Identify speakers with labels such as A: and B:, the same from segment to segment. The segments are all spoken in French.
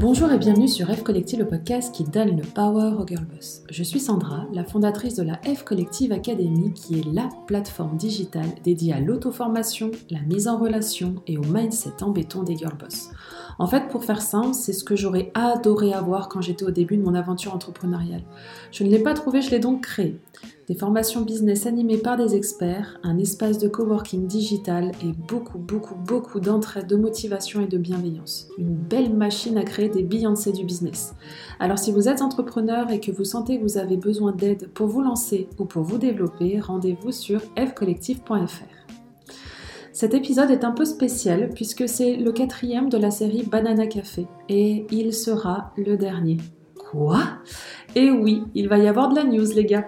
A: Bonjour et bienvenue sur F Collective, le podcast qui donne le power au girl boss. Je suis Sandra, la fondatrice de la F Collective Academy, qui est la plateforme digitale dédiée à l'auto-formation, la mise en relation et au mindset en béton des girl boss. En fait, pour faire simple, c'est ce que j'aurais adoré avoir quand j'étais au début de mon aventure entrepreneuriale. Je ne l'ai pas trouvé, je l'ai donc créé. Des formations business animées par des experts, un espace de coworking digital et beaucoup, beaucoup, beaucoup d'entraide, de motivation et de bienveillance. Une belle machine à créer des Beyoncé du business. Alors si vous êtes entrepreneur et que vous sentez que vous avez besoin d'aide pour vous lancer ou pour vous développer, rendez-vous sur fcollective.fr. Cet épisode est un peu spécial puisque c'est le quatrième de la série Banana Café et il sera le dernier. Quoi? Et oui, il va y avoir de la news les gars.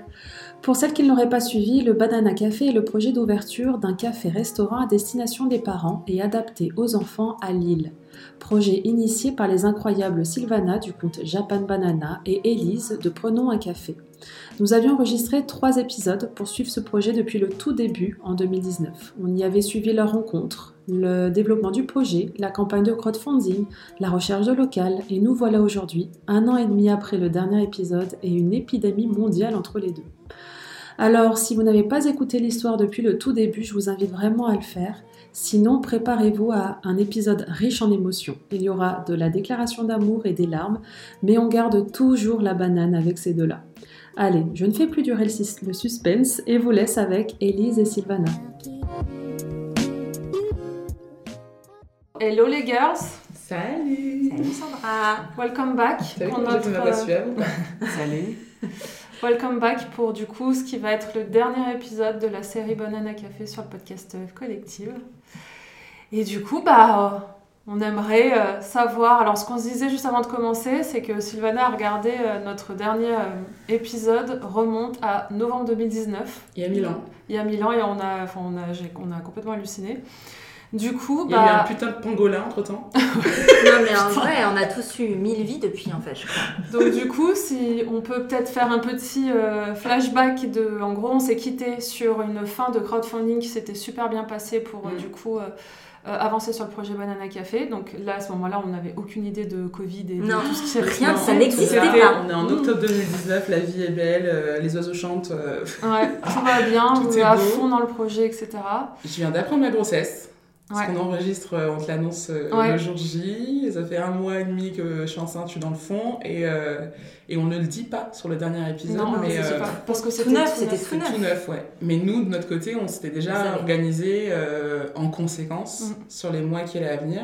A: Pour celles qui ne l'auraient pas suivi, le Banana Café est le projet d'ouverture d'un café-restaurant à destination des parents et adapté aux enfants à Lille. Projet initié par les incroyables Sylvana du compte Japan Banana et Elise de Prenons un café. Nous avions enregistré trois épisodes pour suivre ce projet depuis le tout début en 2019. On y avait suivi leur rencontre, le développement du projet, la campagne de crowdfunding, la recherche de local, et nous voilà aujourd'hui, un an et demi après le dernier épisode et une épidémie mondiale entre les deux. Alors, si vous n'avez pas écouté l'histoire depuis le tout début, je vous invite vraiment à le faire. Sinon, préparez-vous à un épisode riche en émotions. Il y aura de la déclaration d'amour et des larmes, mais on garde toujours la banane avec ces deux-là. Allez, je ne fais plus durer le suspense et vous laisse avec Elise et Sylvana.
B: Hello les girls
C: Salut
B: Salut Sandra Welcome back
C: Salut pour notre...
B: Salut Welcome back pour du coup ce qui va être le dernier épisode de la série Banana Café sur le podcast F Collective. Et du coup, bah, on aimerait euh, savoir. Alors, ce qu'on se disait juste avant de commencer, c'est que Sylvana a regardé euh, notre dernier euh, épisode, remonte à novembre 2019.
C: Il y a mille ans.
B: Il y a mille ans et on a, enfin, on a, on a complètement halluciné. Du coup,
C: il y a eu
B: bah-
C: un putain de pangolin entre temps.
D: non, mais en vrai, on a tous eu mille vies depuis, en fait, je crois.
B: Donc, du coup, si on peut peut-être faire un petit flashback de. En gros, on s'est quitté sur une fin de crowdfunding qui s'était super bien passée pour,
C: Mm.
B: du coup. Euh, avancer sur le projet Banana Café. Donc là, à ce moment-là, on n'avait aucune idée de Covid et
D: non,
B: de tout ce qui s'est
D: rien, ça n'existait pas.
C: On est en octobre 2019, la vie est belle, euh, les oiseaux chantent. euh,
B: Ouais, tout va bien,
C: Tout
B: on
C: est
B: est à
C: beau.
B: fond dans le projet, etc.
C: Je viens d'apprendre ma grossesse. Parce
B: Ouais.
C: qu'on enregistre, euh, on te l'annonce euh,
B: Ouais.
C: le jour J. Ça fait un mois et demi que je suis enceinte, je suis dans le fond. Et, euh, et on ne le dit pas sur le dernier épisode.
B: Non,
C: mais euh,
B: parce que
D: tout
B: c'était
D: neuf,
B: tout
D: c'était
B: neuf.
D: tout
C: c'est tout neuf, ouais. Mais nous, de notre côté, on s'était déjà organisé euh, en conséquence
B: Mm.
C: sur les mois qui allaient à venir.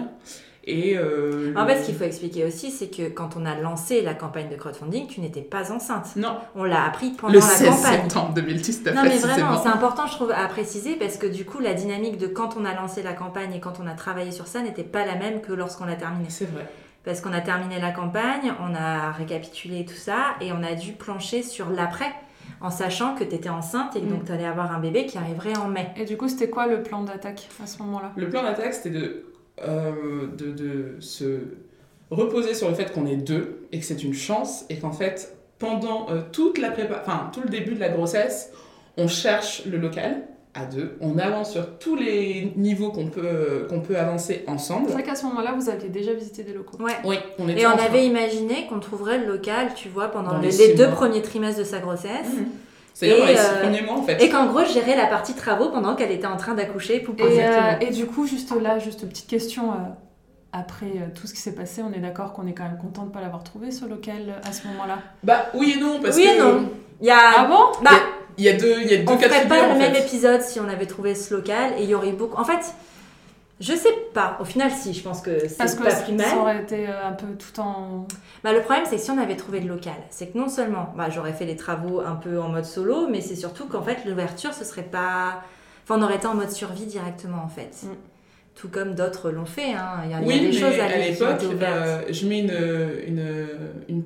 C: Et euh,
D: En
C: le-
D: fait, ce qu'il faut expliquer aussi, c'est que quand on a lancé la campagne de crowdfunding, tu n'étais pas enceinte.
C: Non,
D: On l'a appris pendant
C: le
D: la
C: 16
D: campagne.
C: septembre 2019,
D: Non mais vraiment, c'est important je trouve à préciser parce que du coup la dynamique de quand on a lancé la campagne et quand on a travaillé sur ça n'était pas la même que lorsqu'on l'a terminé.
C: C'est vrai.
D: Parce qu'on a terminé la campagne, on a récapitulé tout ça et on a dû plancher sur l'après en sachant que tu étais enceinte et que
B: Mm.
D: donc tu allais avoir un bébé qui arriverait en mai.
B: Et du coup, c'était quoi le plan d'attaque à ce moment-là?
C: Le plan d'attaque, c'était de, euh, de, de se reposer sur le fait qu'on est deux et que c'est une chance et qu'en fait, pendant euh, toute la prépa, enfin, tout le début de la grossesse, on cherche le local à deux, on avance sur tous les niveaux qu'on peut, qu'on peut avancer ensemble.
B: C'est vrai qu'à ce moment-là, vous aviez déjà visité des locaux.
D: Ouais.
C: Oui, on était
D: Et on
C: en train.
D: avait imaginé qu'on trouverait le local, tu vois, pendant
C: les
D: deux
C: mois.
D: premiers trimestres de sa grossesse.
C: Mhm. C'est-à-dire dans les
D: Et,
C: six
D: euh,
C: premiers mois, en fait.
D: Et qu'en gros, je gérais la partie travaux pendant qu'elle était en train d'accoucher. pour
B: Et, euh, et du coup, juste là, juste une petite question. euh, après euh, tout ce qui s'est passé, on est d'accord qu'on est quand même content de ne pas l'avoir trouvé ce local à ce moment-là?
C: Bah oui et non, parce
D: Oui
C: que
D: et non. Il y a...
B: Ah bon?
D: Bah,
C: il y a deux, il y a deux
D: on
C: cas de
D: ferait
C: figure,
D: pas
C: en
D: le même
C: fait.
D: épisode si on avait trouvé ce local et il y aurait beaucoup. En fait, je sais pas. Au final, si, je pense que
B: Parce
D: c'est
B: que
D: pas
B: ça
D: plus mal.
B: aurait été euh, un peu tout en.
D: Bah, le problème, c'est que si on avait trouvé le local, c'est que non seulement bah, j'aurais fait les travaux un peu en mode solo, mais c'est surtout qu'en fait, l'ouverture, ce serait pas. Enfin, on aurait été en mode survie directement, en fait.
B: Mm.
D: Tout comme d'autres l'ont fait. Hein. Il y a, il y a
C: Oui,
D: des
C: mais
D: choses à,
C: à l'époque, euh, je mets une, une, une-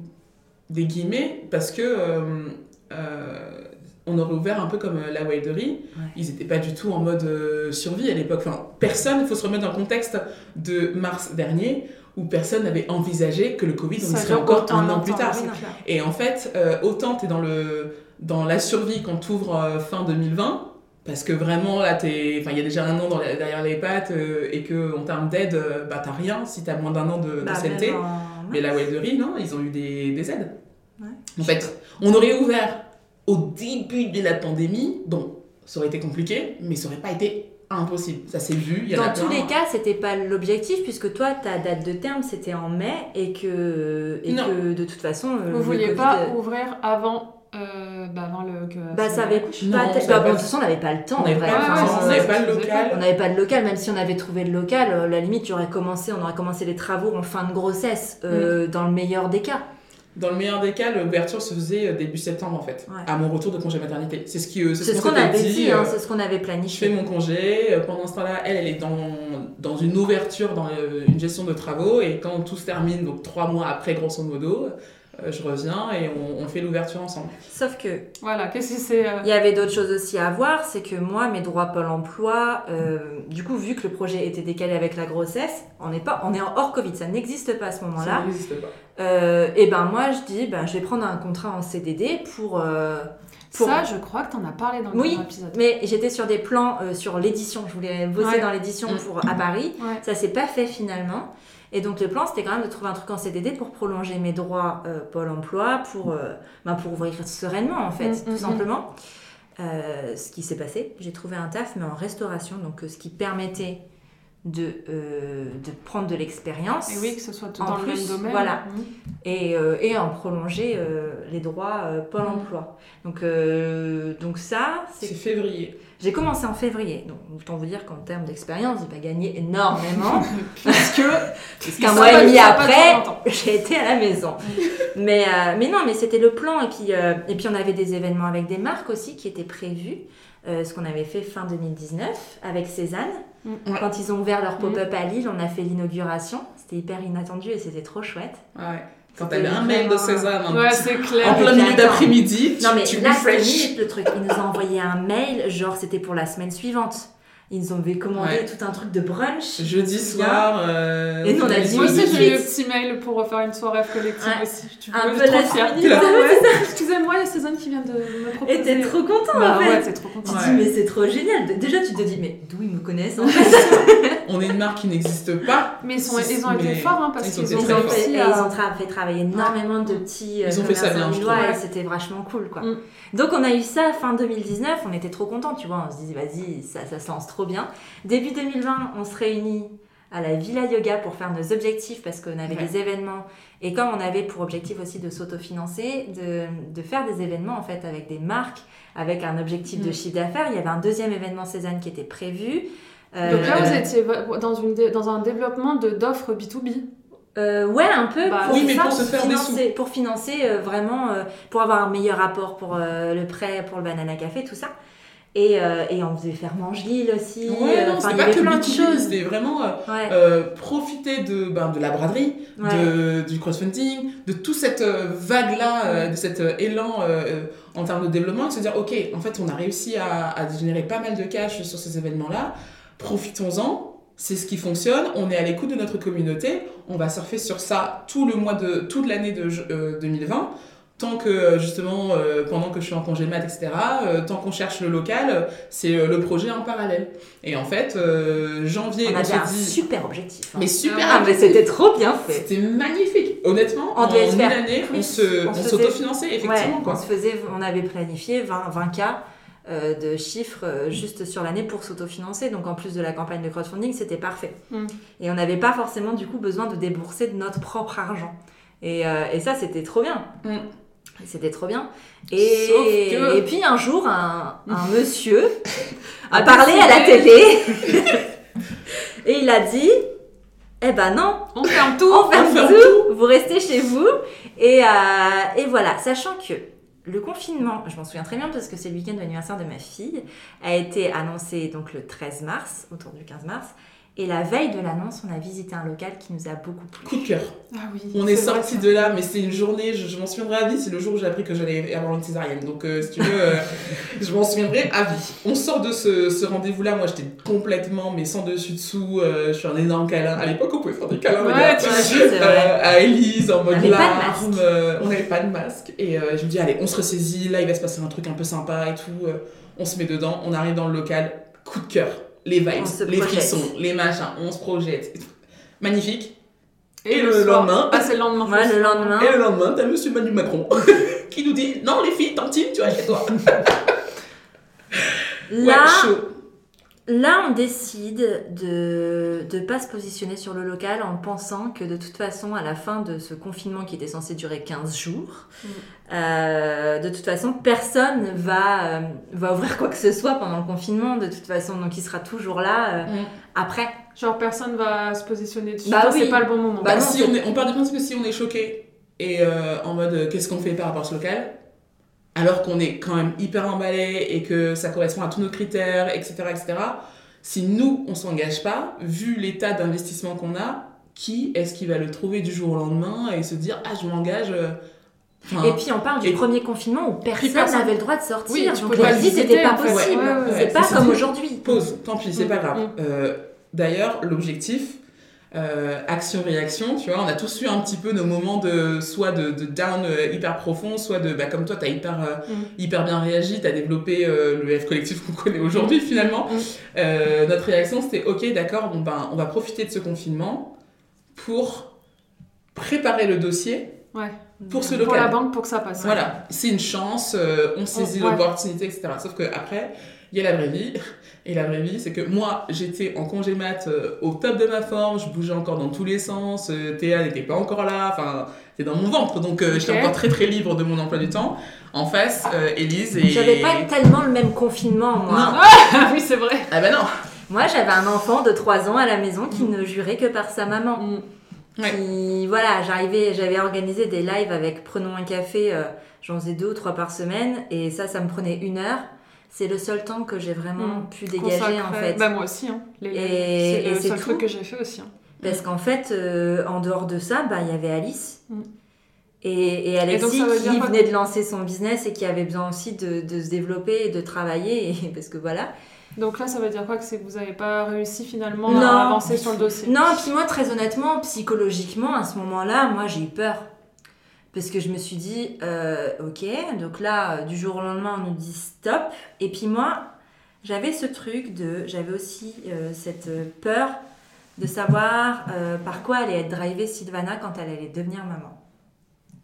C: des guillemets parce que euh, euh, on aurait ouvert un peu comme euh, la wilderie.
D: Ouais.
C: Ils n'étaient pas du tout en mode euh, survie à l'époque. Enfin, personne, il faut se remettre dans le contexte de mars dernier où personne n'avait envisagé que le Covid, on y serait encore un an plus tard. Et en fait, euh, autant tu es dans, le, dans la survie quand tu ouvres fin 2020, Parce que vraiment, là, il y a déjà un an dans derrière les pattes euh, et que en termes d'aide, euh, bah, t'as rien si t'as moins d'un an de-
D: Bah, même en-
C: Mais la Wildery, non, ils ont eu des, des aides.
D: Ouais.
C: En fait, on aurait ouvert au début de la pandémie, bon, ça aurait été compliqué, mais ça aurait pas été impossible. Ça s'est vu, il y
D: Dans tous
C: plein.
D: les cas, c'était pas l'objectif puisque toi, ta date de terme c'était en mai et que, et
C: Non.
D: que de toute façon. euh,
B: Vous
D: le
B: vouliez
D: Covid,
B: pas
D: euh,
B: ouvrir avant, euh, bah, avant le. Que,
D: Bah, ça avait.
C: Non, ça
D: bah,
C: pas-
D: de toute façon, on n'avait pas le temps.
C: On n'avait pas,
D: Enfin,
B: ouais,
C: pas le local.
D: On n'avait pas de local, même si on avait trouvé le local, euh, la limite, j'aurais commencé, on aurait commencé les travaux en fin de grossesse,
C: Mm.
D: dans le meilleur des cas.
C: Dans le meilleur des cas, l'ouverture se faisait euh, début septembre en fait,
D: Ouais.
C: à mon retour de congé maternité. C'est ce qui, euh,
D: C'est ce
C: qu'on
D: avait dit,
C: euh,
D: hein, c'est ce qu'on avait
C: Je fais
D: planifié.
C: mon congé, euh, pendant ce temps-là, elle, elle est dans, dans une ouverture, dans euh, une gestion de travaux, et quand tout se termine, donc trois mois après, grosso modo, euh, je reviens et on, on fait l'ouverture ensemble.
D: Sauf que
B: Voilà, qu'est-ce que c'est. euh,
D: il y avait d'autres choses aussi à voir, c'est que moi, mes droits Pôle emploi, euh, du coup, vu que le projet était décalé avec la grossesse, on est, pas, on est en hors Covid, ça n'existe pas à ce
C: Ça
D: moment-là.
C: n'existe pas.
D: Euh, et ben moi, je dis, ben, je vais prendre un contrat en CDD pour. euh, pour-
B: Ça, je crois que t'en as parlé dans le
D: Oui.
B: épisode.
D: Mais j'étais sur des plans euh, sur l'édition. Je voulais bosser
B: Ouais.
D: dans l'édition pour à Paris.
B: Ouais.
D: Ça s'est pas fait finalement. Et donc le plan, c'était quand même de trouver un truc en CDD pour prolonger mes droits euh, Pôle Emploi, pour, euh, ben, pour ouvrir sereinement en fait,
B: Mm,
D: tout
B: mm,
D: simplement. Euh, ce qui s'est passé, j'ai trouvé un taf, mais en restauration, donc ce qui permettait de, euh, de prendre de l'expérience
B: Et oui, que ce soit tout
D: En
B: dans le
D: plus,
B: même domaine.
D: voilà.
B: Mhm.
D: et, euh, et en prolonger euh, les droits euh, Pôle
C: Mm.
D: Emploi. Donc, euh, donc ça,
C: C'est
D: c'est
C: février.
D: j'ai commencé en février, donc autant vous dire qu'en termes d'expérience, j'ai pas gagné énormément,
B: Puisque.
D: qu'un
B: Ça
D: mois
B: va-
D: et demi après,
B: longtemps.
D: j'ai été à la maison. mais, euh, mais non, mais c'était le plan, et puis, euh, et puis on avait des événements avec des marques aussi qui étaient prévus, euh, ce qu'on avait fait fin 2019 avec Cézanne.
B: Mm.
C: Ouais.
D: Quand ils ont ouvert leur pop-up à Lille, on a fait l'inauguration, c'était hyper inattendu et c'était trop chouette.
C: Ouais. Quand t'avais un mail de Cézanne, un
B: Ouais, c'est
C: en
B: clair.
C: plein milieu d'après-midi, tu,
D: Non mais
C: tu
D: là le truc. Ils nous ont envoyé un mail, genre c'était pour la semaine suivante. Ils nous ont commandé
C: Ouais.
D: tout un truc de brunch.
C: Jeudi
D: tu te
C: soir. euh,
D: Et nous, on a dit
B: Moi aussi, j'ai eu le petit mail pour refaire une soirée collective
D: Ouais.
B: aussi. Tu
D: Un peu la
B: Excusez-moi, il y a Cézanne qui vient de me proposer.
D: Et t'es trop content
B: Bah
D: en fait.
B: ouais, t'es trop
D: Tu
B: content.
D: te
C: Ouais.
D: dis mais c'est trop génial. Déjà tu te dis mais d'où ils me connaissent en fait.
C: On est une marque qui n'existe pas.
B: Mais ils, sont, ils ont été
C: Mais-
B: forts hein, parce qu'ils ont
D: Ils ont fait, et ils ont tra- fait travailler énormément de petits euh,
C: Ils ont fait ça bien, je trouve.
D: et c'était vachement cool quoi.
B: Mm.
D: Donc on a eu ça fin 2019, on était trop contents, tu vois, on se disait vas-y, ça, ça se lance trop bien. Début 2020, on se réunit à la Villa Yoga pour faire nos objectifs parce qu'on avait
C: Ouais.
D: des événements et comme on avait pour objectif aussi de s'autofinancer, de, de faire des événements en fait avec des marques, avec un objectif de
C: Mm.
D: chiffre d'affaires. Il y avait un deuxième événement Cézanne qui était prévu. Euh,
B: Donc là,
C: Euh,
B: vous étiez dans, une dé- dans un développement de- d'offres B2B.
D: Euh, ouais, un peu.
B: Bah,
D: pour
C: oui, mais
D: ça,
C: pour se faire des
D: financer, Pour financer euh, vraiment, euh, pour avoir un meilleur rapport pour euh, le prêt, pour le banana café, tout ça. Et, euh, et on faisait faire Mange-Lille aussi.
C: Ouais,
D: euh,
C: non,
D: enfin,
C: c'était
D: il y
C: pas
D: avait
C: que
D: plein de
C: B2B,
D: choses.
C: c'était vraiment euh,
D: Ouais,
C: euh, profiter de, ben, de la braderie,
D: ouais.
C: de, du crowdfunding, de toute cette euh, vague-là, euh, de cet euh, élan euh, euh, en termes de développement, et se dire, ok, en fait, on a réussi à, à générer pas mal de cash sur ces événements-là, profitons-en, c'est ce qui fonctionne, on est à l'écoute de notre communauté, on va surfer sur ça tout le mois de, toute l'année de euh, 2020, tant que, euh, justement, euh, pendant que je suis en congé mat, etc., euh, tant qu'on cherche le local, euh, c'est euh, le projet en parallèle. Et en fait, euh, janvier,
D: on
C: on,
D: avait
C: se
D: un
C: dit...
D: super objectif. hein.
C: Mais super
D: Ah, mais
C: objectif.
D: c'était trop bien fait.
C: C'était magnifique. Honnêtement,
D: On
C: en une année, on se,
D: On
C: on effectivement.
D: Ouais,
C: quoi.
D: on, se faisait, on avait planifié 20, 20 cas euh, de chiffres euh, juste sur l'année pour s'autofinancer. Donc en plus de la campagne de crowdfunding, c'était parfait.
B: Mm.
D: Et on n'avait pas forcément du coup besoin de débourser de notre propre argent. Et, euh, et ça, c'était trop bien.
C: Mm.
D: C'était trop bien. Et,
B: que-
D: et puis un jour, un, un monsieur a parlé à la télé et il a dit Eh ben non,
B: On ferme tout.
D: on ferme
C: on ferme
D: tout, vous restez chez vous. Et, euh, et voilà, sachant que le confinement, je m'en souviens très bien parce que c'est le week-end de l'anniversaire de ma fille, a été annoncé donc le 13 mars, autour du 15 mars. Et la veille de l'annonce, on a visité un local qui nous a beaucoup plu.
C: Coup de cœur.
B: Ah oui.
C: On est, sorti de là, mais c'est une journée, je, je m'en souviendrai à vie, c'est le jour où j'ai appris que j'allais avoir une césarienne. Donc, euh, si tu veux, euh, je m'en souviendrai à vie. On sort de ce, ce rendez-vous-là, moi j'étais complètement, mais sans dessus-dessous, euh, je suis un énorme câlin. À l'époque, on pouvait faire des câlins,
B: Ouais,
C: regarde.
B: tu.
C: Euh, à Elise, en mode
D: On avait pas de
C: larmes,
D: masque.
C: euh, on n'avait pas de masque. Et euh, je me dis, allez, on se ressaisit, là il va se passer un truc un peu sympa et tout. euh, on se met dedans, on arrive dans le local, coup de cœur, les vibes, les
D: projette.
C: frissons, les machins, on se projette. Magnifique. Et
B: le
C: le
B: soir-
C: lendemain-
B: Ah, c'est le lendemain.
D: Moi, le lendemain,
C: Et le lendemain, t'as monsieur Manu Macron qui nous dit Non, les filles, tantine, tu vas chez toi.
D: là,
C: Ouais, chaud.
D: Là, on décide de ne pas se positionner sur le local en pensant que de toute façon, à la fin de ce confinement qui était censé durer 15 jours,
B: Mm.
D: euh, de toute façon, personne va, euh, va ouvrir quoi que ce soit pendant le confinement, de toute façon. Donc, il sera toujours là euh,
C: Mm.
D: après.
B: Genre, personne va se positionner dessus.
D: Bah oui.
B: C'est pas le bon moment.
D: Bah
C: Bah,
D: non,
C: si
D: c'est-
C: on, est- on part du principe que si on est choqué et euh, en mode qu'est-ce qu'on fait par rapport à ce local, alors qu'on est quand même hyper emballé et que ça correspond à tous nos critères, etc., etc., si nous, on s'engage pas, vu l'état d'investissement qu'on a, qui est-ce qui va le trouver du jour au lendemain et se dire ah je m'engage euh, enfin,
D: Et puis on parle du premier confinement où personne n'avait le droit de sortir.
B: Oui,
D: donc visites,
B: visiter,
D: c'était pas possible.
B: Ouais, ouais, ouais.
D: C'est pas comme aujourd'hui.
C: pause, tant pis, c'est
B: Mm.
C: pas grave.
B: Mm.
C: Euh, D'ailleurs, l'objectif, euh, action-réaction, tu vois, on a tous eu un petit peu nos moments de soit de, de down euh, hyper profond, soit de, bah, comme toi, t'as hyper, euh,
B: Mm.
C: hyper bien réagi, t'as développé le F collectif qu'on connaît aujourd'hui finalement.
B: Mm.
C: Notre réaction, c'était ok, d'accord, bon, ben, on va profiter de ce confinement pour préparer le dossier
B: Ouais.
C: pour ce
B: Pour la
C: local.
B: banque, pour que ça passe.
C: Voilà, c'est une chance, on saisit l'opportunité, etc. Sauf que après, il y a la vraie vie. Et la vraie vie, c'est que moi, j'étais en congé mat euh, au top de ma forme, je bougeais encore dans tous les sens, euh, Théa n'était pas encore là, enfin, c'était dans mon ventre, donc euh, j'étais encore très très libre de mon emploi du temps. En face, Élise et...
D: J'avais pas tellement le même confinement, moi.
C: Non.
B: Ah oui, c'est vrai.
C: Ah bah non
D: Moi, j'avais un enfant de 3 ans à la maison qui ne jurait que par sa maman.
B: Mm.
C: Ouais.
D: Qui, voilà, j'arrivais, j'avais organisé des lives avec Prenons un café, j'en faisais deux ou trois par semaine, et ça, ça me prenait une heure. C'est le seul temps que j'ai vraiment
B: Mm.
D: pu dégager, en fait.
B: Bah, moi aussi. Hein. Les-
D: Et-
B: c'est le seul
D: tout.
B: truc que j'ai fait aussi. hein.
D: Parce qu'en fait, euh, en dehors de ça, bah, il y avait Alice.
B: Mm.
D: Et, et Alexis qui venait de lancer son business et qui avait besoin aussi de, de se développer et de travailler. Et, parce que voilà.
B: Donc là, ça veut dire quoi Que c'est que vous n'avez pas réussi finalement
D: Non.
B: à avancer sur le dossier?
D: Non, puis moi, très honnêtement, psychologiquement, à ce moment-là, moi, j'ai eu peur. Parce que je me suis dit, euh, ok, donc là, du jour au lendemain, on nous dit stop. Et puis moi, j'avais ce truc de. J'avais aussi euh, cette peur de savoir euh, par quoi allait être drivée Sylvana quand elle allait devenir maman.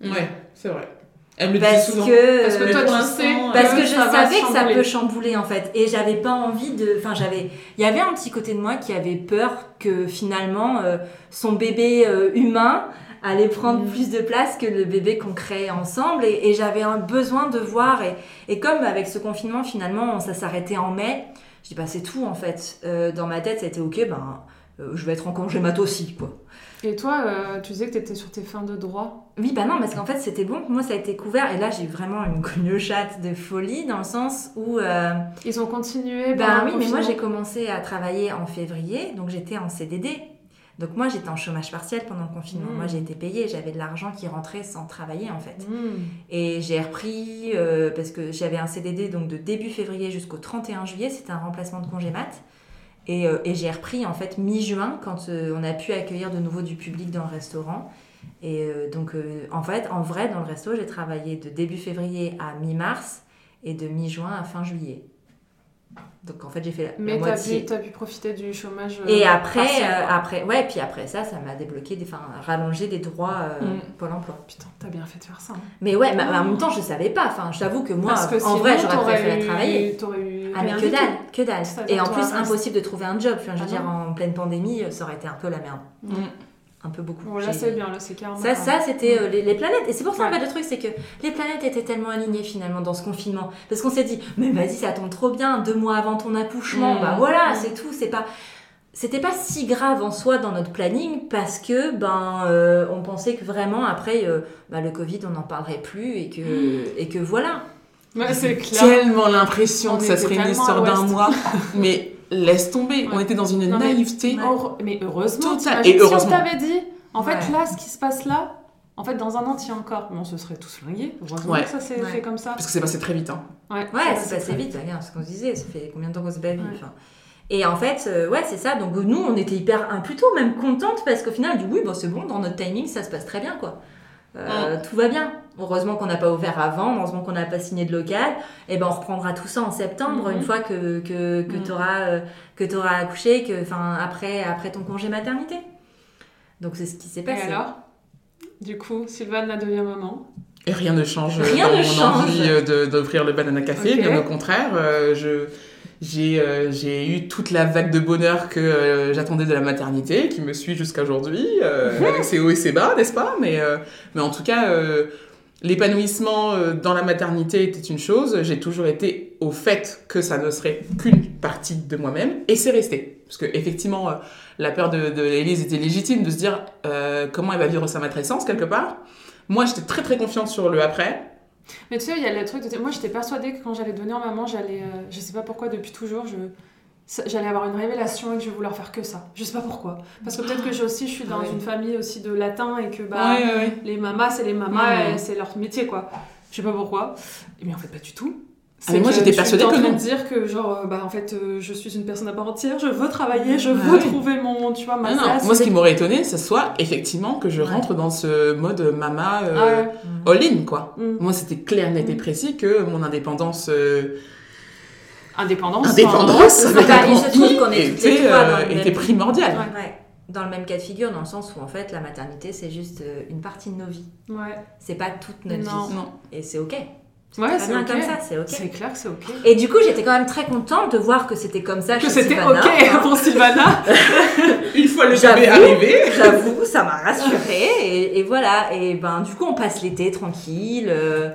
C: Ouais, c'est vrai. Elle me le dit
D: Parce
C: souvent.
D: que.
B: Parce que toi, tu sais.
D: Parce que je savais que ça peut chambouler en fait. Et j'avais pas envie de. Enfin, j'avais. Il y avait un petit côté de moi qui avait peur que finalement euh, son bébé euh, humain allait prendre
B: Mm.
D: plus de place que le bébé qu'on créait ensemble. Et, et j'avais un besoin de voir. Et, et comme avec ce confinement, finalement, ça s'arrêtait en mai, je dis, bah c'est tout en fait. Euh, dans ma tête, ça a été ok, ben. euh, je vais être en congé mat aussi, quoi.
B: Et toi, euh, tu disais que tu étais sur tes fins de droit.
D: Oui, bah non, parce qu'en fait, c'était bon. Moi, ça a été couvert. Et là, j'ai vraiment une, chatte de folie dans le sens où. euh,
B: Ils ont continué.
D: Ben
B: pendant
D: oui, mais moi j'ai commencé à travailler en février, donc j'étais en CDD. Donc moi j'étais en chômage partiel pendant le confinement.
B: Mm.
D: Moi j'ai été payée, j'avais de l'argent qui rentrait sans travailler en fait.
B: Hmm.
D: Et j'ai repris euh, parce que j'avais un CDD donc de début février jusqu'au 31 juillet, c'était un remplacement de congé mat. Et, euh, et j'ai repris en fait mi-juin quand euh, on a pu accueillir de nouveau du public dans le restaurant. Et donc en fait, en vrai, dans le resto, j'ai travaillé de début février à mi-mars et de mi-juin à fin juillet. Donc en fait, j'ai fait la, la
B: Mais t'as
D: moitié.
B: pu, t'as pu profiter du chômage. euh,
D: Et après,
B: partiel,
D: euh, après, ouais, puis après ça, ça m'a débloqué, des, enfin, rallongé des droits euh,
C: Mm.
D: Pôle emploi.
B: Putain, t'as bien fait de faire ça. hein.
D: Mais ouais, mais en même temps, je savais pas. Enfin, je t'avoue que moi,
B: que
D: en vrai, j'aurais préféré
B: eu-
D: travailler.
B: Eu.
D: Ah mais que dalle, que dalle. Et en plus,
B: reste-
D: impossible de trouver un job. Enfin, je veux
B: Ah
D: dire, en pleine pandémie, ça aurait été un peu la merde.
C: Mm.
D: Un peu beaucoup.
B: Bon, là, c'est bien, là, c'est carrément.
D: Ça, ça c'était euh, les, les planètes. Et c'est pour ça, en
B: Ouais.
D: fait, le truc, c'est que les planètes étaient tellement alignées finalement dans ce confinement. Parce qu'on s'est dit, mais vas-y, ça tombe trop bien, deux mois avant ton accouchement,
C: Mm.
D: bah voilà,
B: Mm.
D: c'est tout. C'est pas. C'était pas si grave en soi dans notre planning parce que ben euh, on pensait que vraiment après euh, bah, le Covid on n'en parlerait plus et que et que voilà.
B: Ouais, c'est clair.
C: tellement l'impression
B: On
C: que ça serait une histoire d'un mois. Mais laisse tomber, on était dans une
B: Non, mais-
C: naïveté.
B: Heure- Mais heureusement,
C: Et
B: si on
C: heureusement.
B: t'avait dit, en fait,
D: Ouais.
B: là, ce qui se passe là, en fait, dans un an, t'y es encore. On se serait tous flingués. Heureusement
C: Ouais.
B: que ça s'est
D: Ouais.
B: fait comme ça.
C: Parce que c'est passé très vite. Hein.
B: Ouais,
D: c'est passé
B: très
D: vite, regarde ce qu'on se disait, ça fait combien de temps qu'on se bat
B: Ouais.
D: enfin. Et en fait, euh, ouais, c'est ça. Donc nous, on était hyper, hein, plutôt même contente parce qu'au final, on dit oui, bon, c'est bon, dans notre timing, ça se passe très bien, quoi. Euh, Tout va bien. Heureusement qu'on n'a pas ouvert avant, heureusement qu'on n'a pas signé de local. Et ben on reprendra tout ça en septembre,
B: Mhm.
D: une fois que, que, que
B: Mhm.
D: tu auras, accouché, que, enfin, après, après ton congé maternité. Donc c'est ce qui s'est
B: Et
D: passé.
B: alors? Du coup, Sylvane, la deuxième maman.
C: Et rien ne change
D: Rien
C: dans
D: ne
C: mon
D: change.
C: envie euh, de- d'offrir le banana café,
B: Ok.
C: bien au contraire. euh, je, j'ai, euh, j'ai eu toute la vague de bonheur que euh, j'attendais de la maternité, qui me suit jusqu'à aujourd'hui, euh, avec ses hauts et ses bas, n'est-ce pas? Mais, euh, mais en tout cas, euh, l'épanouissement euh, dans la maternité était une chose. J'ai toujours été au fait que ça ne serait qu'une partie de moi-même, et c'est resté. Parce que effectivement, euh, la peur de, de Élise était légitime, de se dire euh, comment elle va vivre sa matrescence quelque part. Moi, j'étais très très confiante sur le après.
B: Mais tu sais, il y a le truc de... Moi, j'étais persuadée que quand j'allais devenir maman, j'allais... euh, je sais pas pourquoi, depuis toujours, je... J'allais avoir une révélation et que je vais vouloir faire que ça. Je sais pas pourquoi. Parce que peut-être que je aussi, je suis dans
D: Ouais.
B: une famille aussi de latin et que bah,
C: ouais, ouais.
B: les mamas, c'est les mamas c'est leur métier, quoi. Je sais pas pourquoi. Mais en fait, pas du tout.
C: Ah, mais moi, j'étais persuadée
B: en
C: que
B: train de dire que, genre, euh, bah, en fait, euh, je suis une personne à part entière, je veux travailler, je veux trouver mon, tu vois, ma
C: Ah non,
B: place.
C: moi, ce qui m'aurait étonné, ce soit effectivement que je rentre dans ce mode mama euh,
B: Ah ouais.
C: all-in, quoi.
B: Mm.
C: Moi, c'était clair, net et
B: Mm.
C: précis que mon indépendance, euh,
B: Indépendance.
C: indépendance
B: enfin,
D: Bah, il se trouve qu'on
C: était, euh,
D: même-.
B: Ouais.
D: Ouais. Dans le même cas de figure, dans le sens où en fait la maternité c'est juste euh, une partie de nos vies.
B: Ouais.
D: C'est pas toute notre
B: Non.
D: vie.
C: Non.
D: Et c'est ok.
B: Ouais, c'est
D: bien
B: ok.
D: comme ça, c'est ok.
B: C'est clair que c'est ok.
D: Et du coup, j'étais quand même très contente de voir que c'était comme ça
B: Que
D: chez
B: c'était ok pour Sylvana.
C: Une fois le bébé arrivé,
D: J'avoue, ça m'a rassurée. Et, et voilà. Et ben, du coup, on passe l'été tranquille. euh,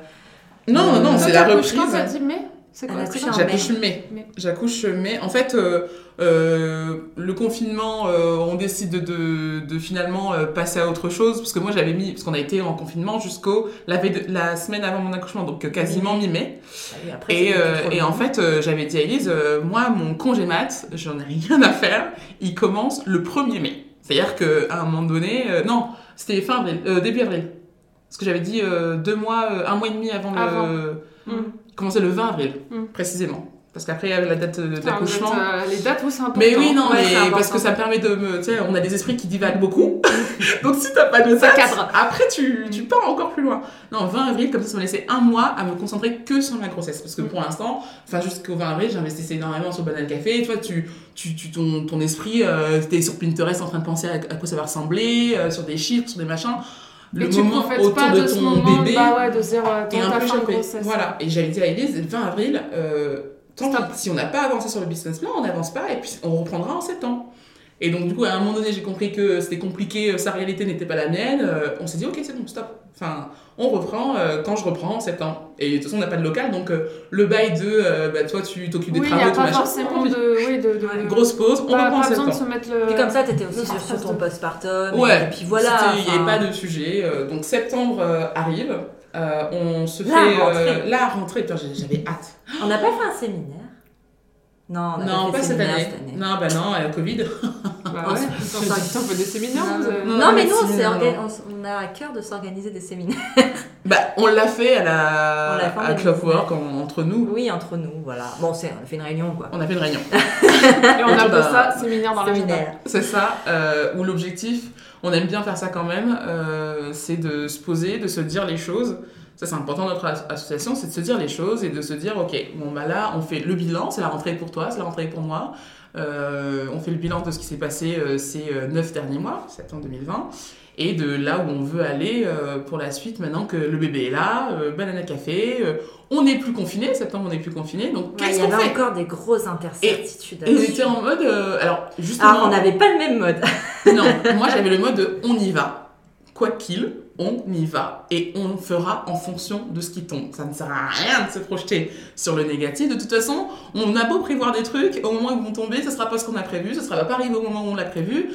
C: non, non, non, c'est la reprise.
B: Quand t'as dit mai? C'est quoi
C: J'accouche mai.
B: Mai.
C: J'accouche mai. En fait, euh, euh, le confinement, euh, on décide de, de, de finalement passer à autre chose. Parce que moi, j'avais mis, parce qu'on a été en confinement jusqu'au la, semaine avant mon accouchement, donc quasiment mi-mai.
D: et après,
C: Et, en fait, j'avais dit à Elise, moi, mon congé mat, j'en ai rien à faire. Il commence le 1er mai. C'est-à-dire qu'à un moment donné, non, c'était fin avril, début avril. Parce que j'avais dit deux mois, un mois et demi avant le.
B: Avant. Mm.
C: Commençait le 20 avril,
B: Mm.
C: précisément? Parce qu'après, il y avait la date de-
B: Putain,
C: d'accouchement.
B: euh, les dates, où c'est important.
C: Mais oui, non,
B: Ouais,
C: mais parce que ça me permet de me. Tu sais, on a des esprits qui divaguent beaucoup. Donc si t'as pas de
B: Ça
C: date,
B: cadre.
C: après tu, tu pars encore plus loin. Non, 20 avril, comme ça, ça me laissait un mois à me concentrer que sur ma grossesse. Parce que pour l'instant, enfin jusqu'au 20 avril, j'investissais énormément sur Banal Café. Et toi, tu, tu, tu, ton, ton esprit, euh, t'es sur Pinterest en train de penser à, à quoi ça va ressembler, euh, sur des chiffres, sur des machins. Le
B: Et tu
C: moment
B: profites
C: autour
B: pas
C: de,
B: de,
C: ton
B: moment,
C: bébé.
B: bah ouais, de se dire,
C: Et un peu
B: grossesse.
C: Voilà. Et j'avais dit à Elise, le 20 avril, euh, tant si on n'a pas avancé sur le business plan, on n'avance pas et puis on reprendra en septembre. Et donc, du coup, à un moment donné, j'ai compris que c'était compliqué, euh, sa réalité n'était pas la mienne. euh, on s'est dit, ok, c'est bon, stop. Enfin, on reprend euh, quand je reprends en septembre. Et de toute façon, on n'a pas de local, donc euh, le bail de, euh, bah, toi, tu t'occupes des
B: Oui, il n'y
C: travaux,
B: a
C: tout
B: pas
C: machin.
B: forcément de. Oui, de. de.
C: Grosse pause, on
B: pas,
C: reprend en septembre.
B: se mettre le.
D: Puis comme ça, t'étais aussi sur, sur ton postpartum. et-
C: Ouais.
D: Et puis voilà.
C: Il n'y
D: enfin,
C: avait pas de sujet. euh, donc septembre euh, arrive. euh, on se
D: La
C: fait euh,
D: rentrée.
C: la rentrée. J'avais hâte.
D: On n'a pas fait un séminaire? Non, on n'a
C: non,
D: pas,
C: cette année.
D: cette année.
C: Non, bah non, euh, Covid.
B: Bah
D: On
B: ouais. on fait des séminaires,
D: Non,
B: vous avez-
D: non,
C: Non,
D: mais nous, on, a à cœur de s'organiser des séminaires.
C: Bah, on l'a fait à
D: On l'a
C: la
D: fait
C: à
D: 2019.
C: Clockwork en- entre nous.
D: Oui, entre nous, voilà. Bon, c'est, on a fait une réunion, quoi.
C: On a fait une réunion.
B: Et on appelle
C: Bah,
B: ça séminaire dans.
D: Séminaire.
C: C'est ça, euh, où l'objectif, on aime bien faire ça quand même, euh, c'est de se poser, de se dire les choses. Ça, c'est important notre as- association, c'est de se dire les choses et de se dire, ok, bon, bah là, on fait le bilan, c'est la rentrée pour toi, c'est la rentrée pour moi. Euh, on fait le bilan de ce qui s'est passé euh, ces euh, neuf derniers mois, septembre 2020, et de là où on veut aller euh, pour la suite maintenant que le bébé est là, banana café, on n'est plus confiné, septembre on n'est plus confiné, donc
D: Ouais, Il
C: qu'est-ce
D: y
C: qu'on
D: avait
C: fait?
D: encore des grosses incertitudes.
C: Et on était en mode, alors justement...
D: Ah, on n'avait pas le même mode.
C: Non, moi j'avais le mode de on y va. Quoi qu'il, on y va et on fera en fonction de ce qui tombe. Ça ne sert à rien de se projeter sur le négatif. De toute façon, on a beau prévoir des trucs, au moment où ils vont tomber, ce sera pas ce qu'on a prévu, ce sera pas arrivé au moment où on l'a prévu.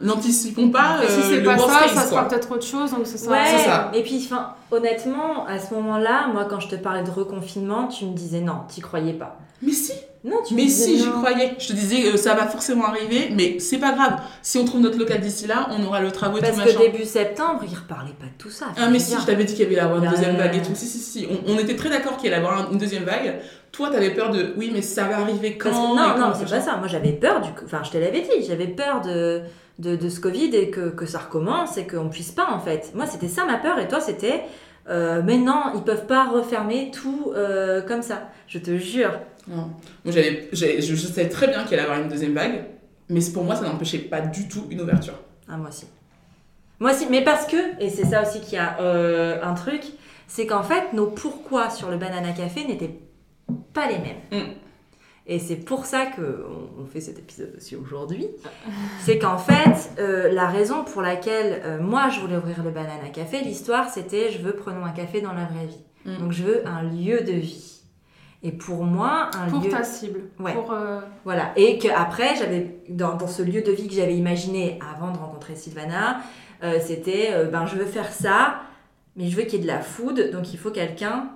C: N'anticipons pas
B: Et si
C: euh,
B: c'est
C: le
B: pas ça,
C: case,
B: ça sera peut-être autre chose, donc.
D: Ouais,
C: ça.
D: et puis enfin, honnêtement, à ce moment-là, moi quand je te parlais de reconfinement, tu me disais non, t'y croyais pas.
C: Mais si,
D: Non, tu me
C: mais si, j'y croyais. Je te disais, euh, ça va forcément arriver, mais c'est pas grave. Si on trouve notre local d'ici là, on aura le travaux
D: Parce
C: tout
D: que
C: machin.
D: début septembre, ils reparlaient pas de tout ça.
C: Ah mais si, je t'avais dit qu'il y avait avoir une deuxième vague et tout. Si, si, si. On, on était très d'accord qu'il allait y avoir une deuxième vague. Toi, t'avais peur de, oui, mais ça va arriver quand
D: Parce que- non,
C: quand,
D: non, c'est pas ça. Moi, j'avais peur du. Enfin, je te l'avais dit, j'avais peur de, de, de ce Covid et que, que ça recommence et qu'on puisse pas, en fait. Moi, c'était ça ma peur et toi, c'était. Euh, mais non, ils peuvent pas refermer tout euh, comme ça. Je te jure.
C: Non. Moi, j'avais, je, je savais très bien qu'il allait y avoir une deuxième vague, mais pour moi, ça n'empêchait pas du tout une ouverture.
D: Ah, moi aussi. Moi aussi, mais parce que, et c'est ça aussi qu'il y a euh, un truc, c'est qu'en fait, nos pourquoi sur le banana café n'étaient pas les mêmes.
C: Mm.
D: Et c'est pour ça que on- on fait cet épisode aussi aujourd'hui. C'est qu'en fait, euh, la raison pour laquelle euh, moi je voulais ouvrir le banana café, l'histoire c'était je veux prenons un café dans la vraie vie.
C: Mm.
D: Donc je veux un lieu de vie. Et pour moi, un
B: Pour
D: lieu.
B: ta cible.
D: Ouais.
B: Pour, euh,
D: Voilà, et que après j'avais dans, dans ce lieu de vie que j'avais imaginé avant de rencontrer Sylvana, euh, c'était euh, ben je veux faire ça, mais je veux qu'il y ait de la food, donc il faut quelqu'un,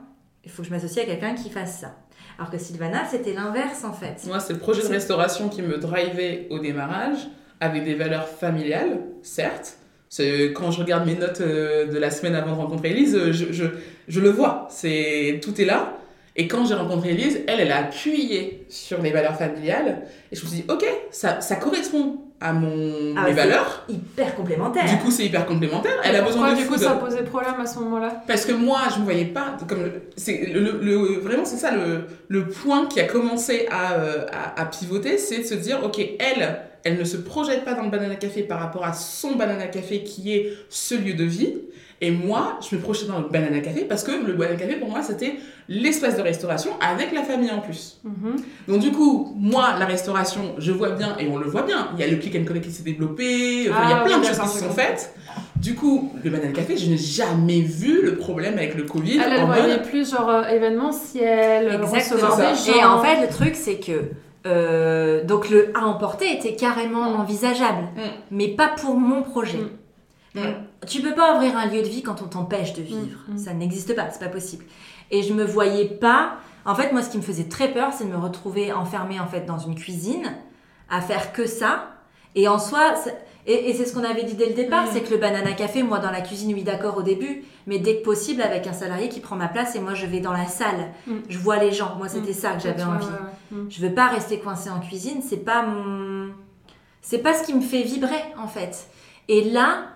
D: il faut que je m'associe à quelqu'un qui fasse ça. Alors que Sylvana, c'était l'inverse en fait.
C: Moi, c'est le projet de restauration qui me drivait au démarrage, avec des valeurs familiales, certes. C'est- Quand je regarde mes notes euh, de la semaine avant de rencontrer Elise, je, je, je le vois, c'est tout est là. Et quand j'ai rencontré Elise, elle, elle a appuyé sur les valeurs familiales. Et je me suis dit, ok, ça, ça correspond à mon,
D: Ah,
C: mes
D: c'est
C: valeurs.
D: Hyper complémentaire.
C: Du coup, c'est hyper complémentaire. Elle a
B: pourquoi,
C: besoin de
B: du coup,
C: food.
B: ça posait problème à ce moment-là?
C: Parce que moi, je me voyais pas comme c'est le, le- vraiment c'est ça le, le point qui a commencé à, euh, à, à pivoter, c'est de se dire ok elle elle ne se projette pas dans le banana café par rapport à son banana café qui est ce lieu de vie et moi je me projetais dans le banana café parce que le banana café pour moi c'était l'espace de restauration avec la famille en plus.
B: Mhm.
C: Donc du coup moi la restauration je vois bien et on le voit bien il y a le click and collect qui s'est développé enfin, il y a
B: Ah,
C: plein
B: oui,
C: de choses qui se sont faites. Du coup, le banana café, je n'ai jamais vu le problème avec le Covid.
B: Elle,
C: en
B: voyait
C: mode,
B: plus genre euh, événementiel, euh,
D: Exactement.
B: recevoir des gens.
D: Et en fait, le truc, c'est que euh, donc le à emporter était carrément envisageable,
C: Mm.
D: mais pas pour mon projet.
C: Mm.
D: Mm. Tu peux pas ouvrir un lieu de vie quand on t'empêche de vivre.
B: Mm, mm.
D: Ça n'existe pas, c'est pas possible. Et je me voyais pas. En fait, moi, ce qui me faisait très peur, c'est de me retrouver enfermée en fait dans une cuisine à faire que ça. Et en soi, et, et c'est ce qu'on avait dit dès le départ,
B: Mm.
D: c'est que le banana café, moi dans la cuisine, oui d'accord au début, mais dès que possible avec un salarié qui prend ma place et moi je vais dans la salle, je vois les gens. Moi c'était ça que j'avais envie. Je veux pas rester coincée en cuisine, c'est pas mon, c'est pas ce qui me fait vibrer en fait. Et là,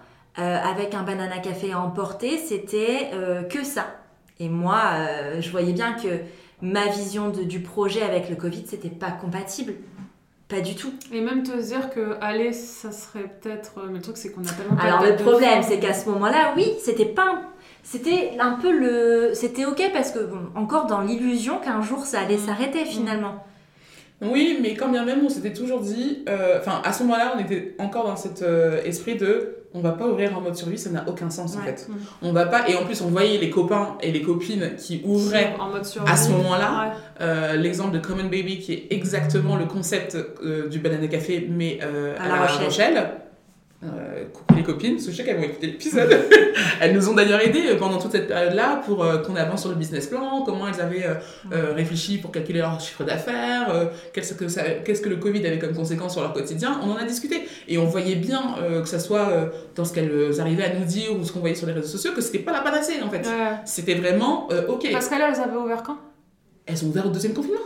D: avec un banana café à emporter, c'était euh, que ça. Et moi, euh, je voyais bien que ma vision de- du projet avec le Covid, c'était pas compatible, pas du tout.
B: Et même te dire que aller, ça serait peut-être. euh, Mais le truc, c'est qu'on a tellement
D: Alors le problème, c'est qu'à ce moment-là, oui, c'était pas, c'était un peu le, c'était ok parce que bon, encore dans l'illusion qu'un jour ça allait
B: Mm.
D: s'arrêter finalement.
C: Oui, mais quand bien même, on s'était toujours dit. euh, Enfin, à ce moment-là, on était encore dans cet euh, esprit de. On va pas ouvrir en mode survie, ça n'a aucun sens en fait.
B: Mm.
C: On va pas. Et en plus, on voyait les copains et les copines qui ouvraient.
B: en mode survie.
C: À ce moment-là,
B: Ouais.
C: euh, L'exemple de Common Baby, qui est exactement le concept du banana café, mais
D: À
C: à,
D: La
C: La
D: Rochelle.
C: Rochelle. Euh, coucou les copines, parce que je sais qu'elles vont écouter l'épisode. elles nous ont d'ailleurs aidé euh, pendant toute cette période-là pour euh, qu'on avance sur le business plan, comment elles avaient euh, euh, réfléchi pour calculer leur chiffre d'affaires, qu'est-ce que, ça- qu'est-ce que le Covid avait comme conséquence sur leur quotidien. On en a discuté et on voyait bien que ça soit dans ce qu'elles arrivaient à nous dire ou ce qu'on voyait sur les réseaux sociaux que c'était pas la panacée en fait.
B: Ouais.
C: C'était vraiment ok.
B: Parce qu'elles, elles avaient ouvert quand?
C: Elles ont ouvert au deuxième confinement,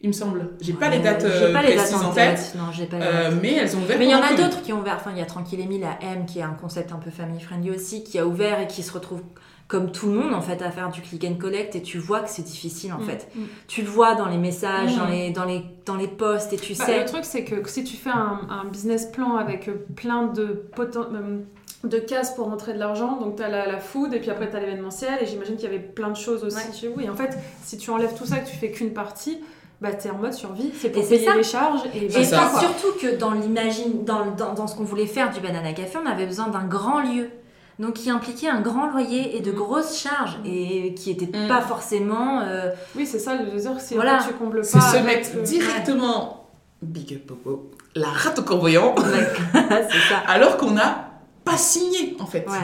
C: il me semble. J'ai pas les dates
D: j'ai
C: euh,
D: pas les dates
C: en
D: tête.
C: tête,
D: Non, j'ai pas. les
C: euh,
D: dates.
C: mais elles ont ouvert.
D: Mais il y en a d'autres qui ont ouvert. Enfin, il y a Tranquille Emile, la M, qui est un concept un peu family friendly aussi, qui a ouvert et qui se retrouve comme tout le monde en fait à faire du click and collect et tu vois que c'est difficile en
B: Mm.
D: fait.
B: Mm.
D: Tu le vois dans les messages,
C: Mm.
D: dans les dans les dans les posts et tu
B: Bah,
D: sais.
B: le truc, c'est que si tu fais un, un business plan avec plein de, poten- euh, de cases pour rentrer de l'argent, donc tu as la, la food et puis après tu as l'événementiel, et j'imagine qu'il y avait plein de choses aussi
D: Ouais.
B: chez vous. Et en fait, si tu enlèves tout ça, que tu fais qu'une partie, bah tu es en mode survie, c'est pour
D: Et c'est
B: payer les charges. Et,
D: Et
C: C'est ça.
D: surtout que dans l'imagine, dans, dans, dans ce qu'on voulait faire du Banana Café, on avait besoin d'un grand lieu. Donc qui impliquait un grand loyer et de
B: Mm.
D: grosses charges et qui n'était
C: Mm.
D: pas forcément. euh,
B: Oui, c'est ça, le dire, si
D: Voilà.
B: tu combles pas.
C: C'est se mettre directement, big up Popo, la rate au corvoyant,
D: c'est ça.
C: alors qu'on n'a pas signé en fait.
D: Ouais.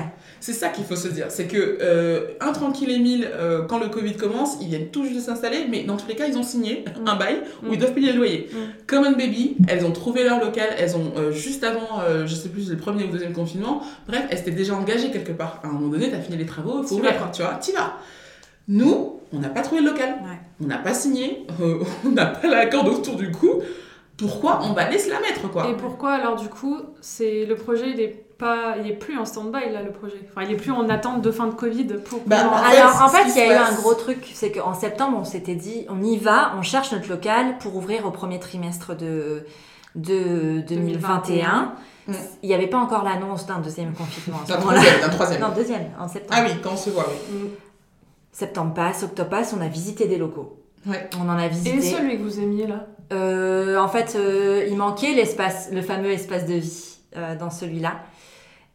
C: C'est ça qu'il faut se dire. C'est que euh, un tranquille Émile, euh, quand le Covid commence, ils viennent tout juste de s'installer, mais dans tous les cas, ils ont signé
B: Mm.
C: un bail où
B: Mm.
C: ils doivent payer le loyer.
B: Mm.
C: Common Baby, elles ont trouvé leur local, elles ont euh, juste avant, euh, je sais plus, le premier ou deuxième confinement, bref, elles s'étaient déjà engagées quelque part. À un moment donné, t'as fini les travaux, il faut ouvrir, tu vois, t'y vas. Nous, on n'a pas trouvé le local,
D: Ouais.
C: on n'a pas signé, on n'a pas la corde autour du cou. pourquoi on va se la mettre, quoi?
B: Et pourquoi alors du coup, c'est le projet il est pas, il est plus en stand-by là le projet. Enfin, il est plus en attente de fin de Covid pour.
C: Bah,
D: Alors en fait, il y a eu un gros truc, c'est qu'en septembre, on s'était dit, on y va, on cherche notre local pour ouvrir au premier trimestre de, de 2021.
C: Mm.
D: Il n'y avait pas encore l'annonce d'un deuxième confinement
C: troisième, d'un troisième.
D: Non, deuxième, en septembre.
C: Ah oui, quand on se voit, oui.
B: Mm.
D: Septembre passe, octobre passe, on a visité des locaux.
C: Ouais.
D: On en a visité.
B: Et celui que vous aimiez là?
D: Euh, en fait, euh, il manquait l'espace, le fameux espace de vie euh, dans celui-là.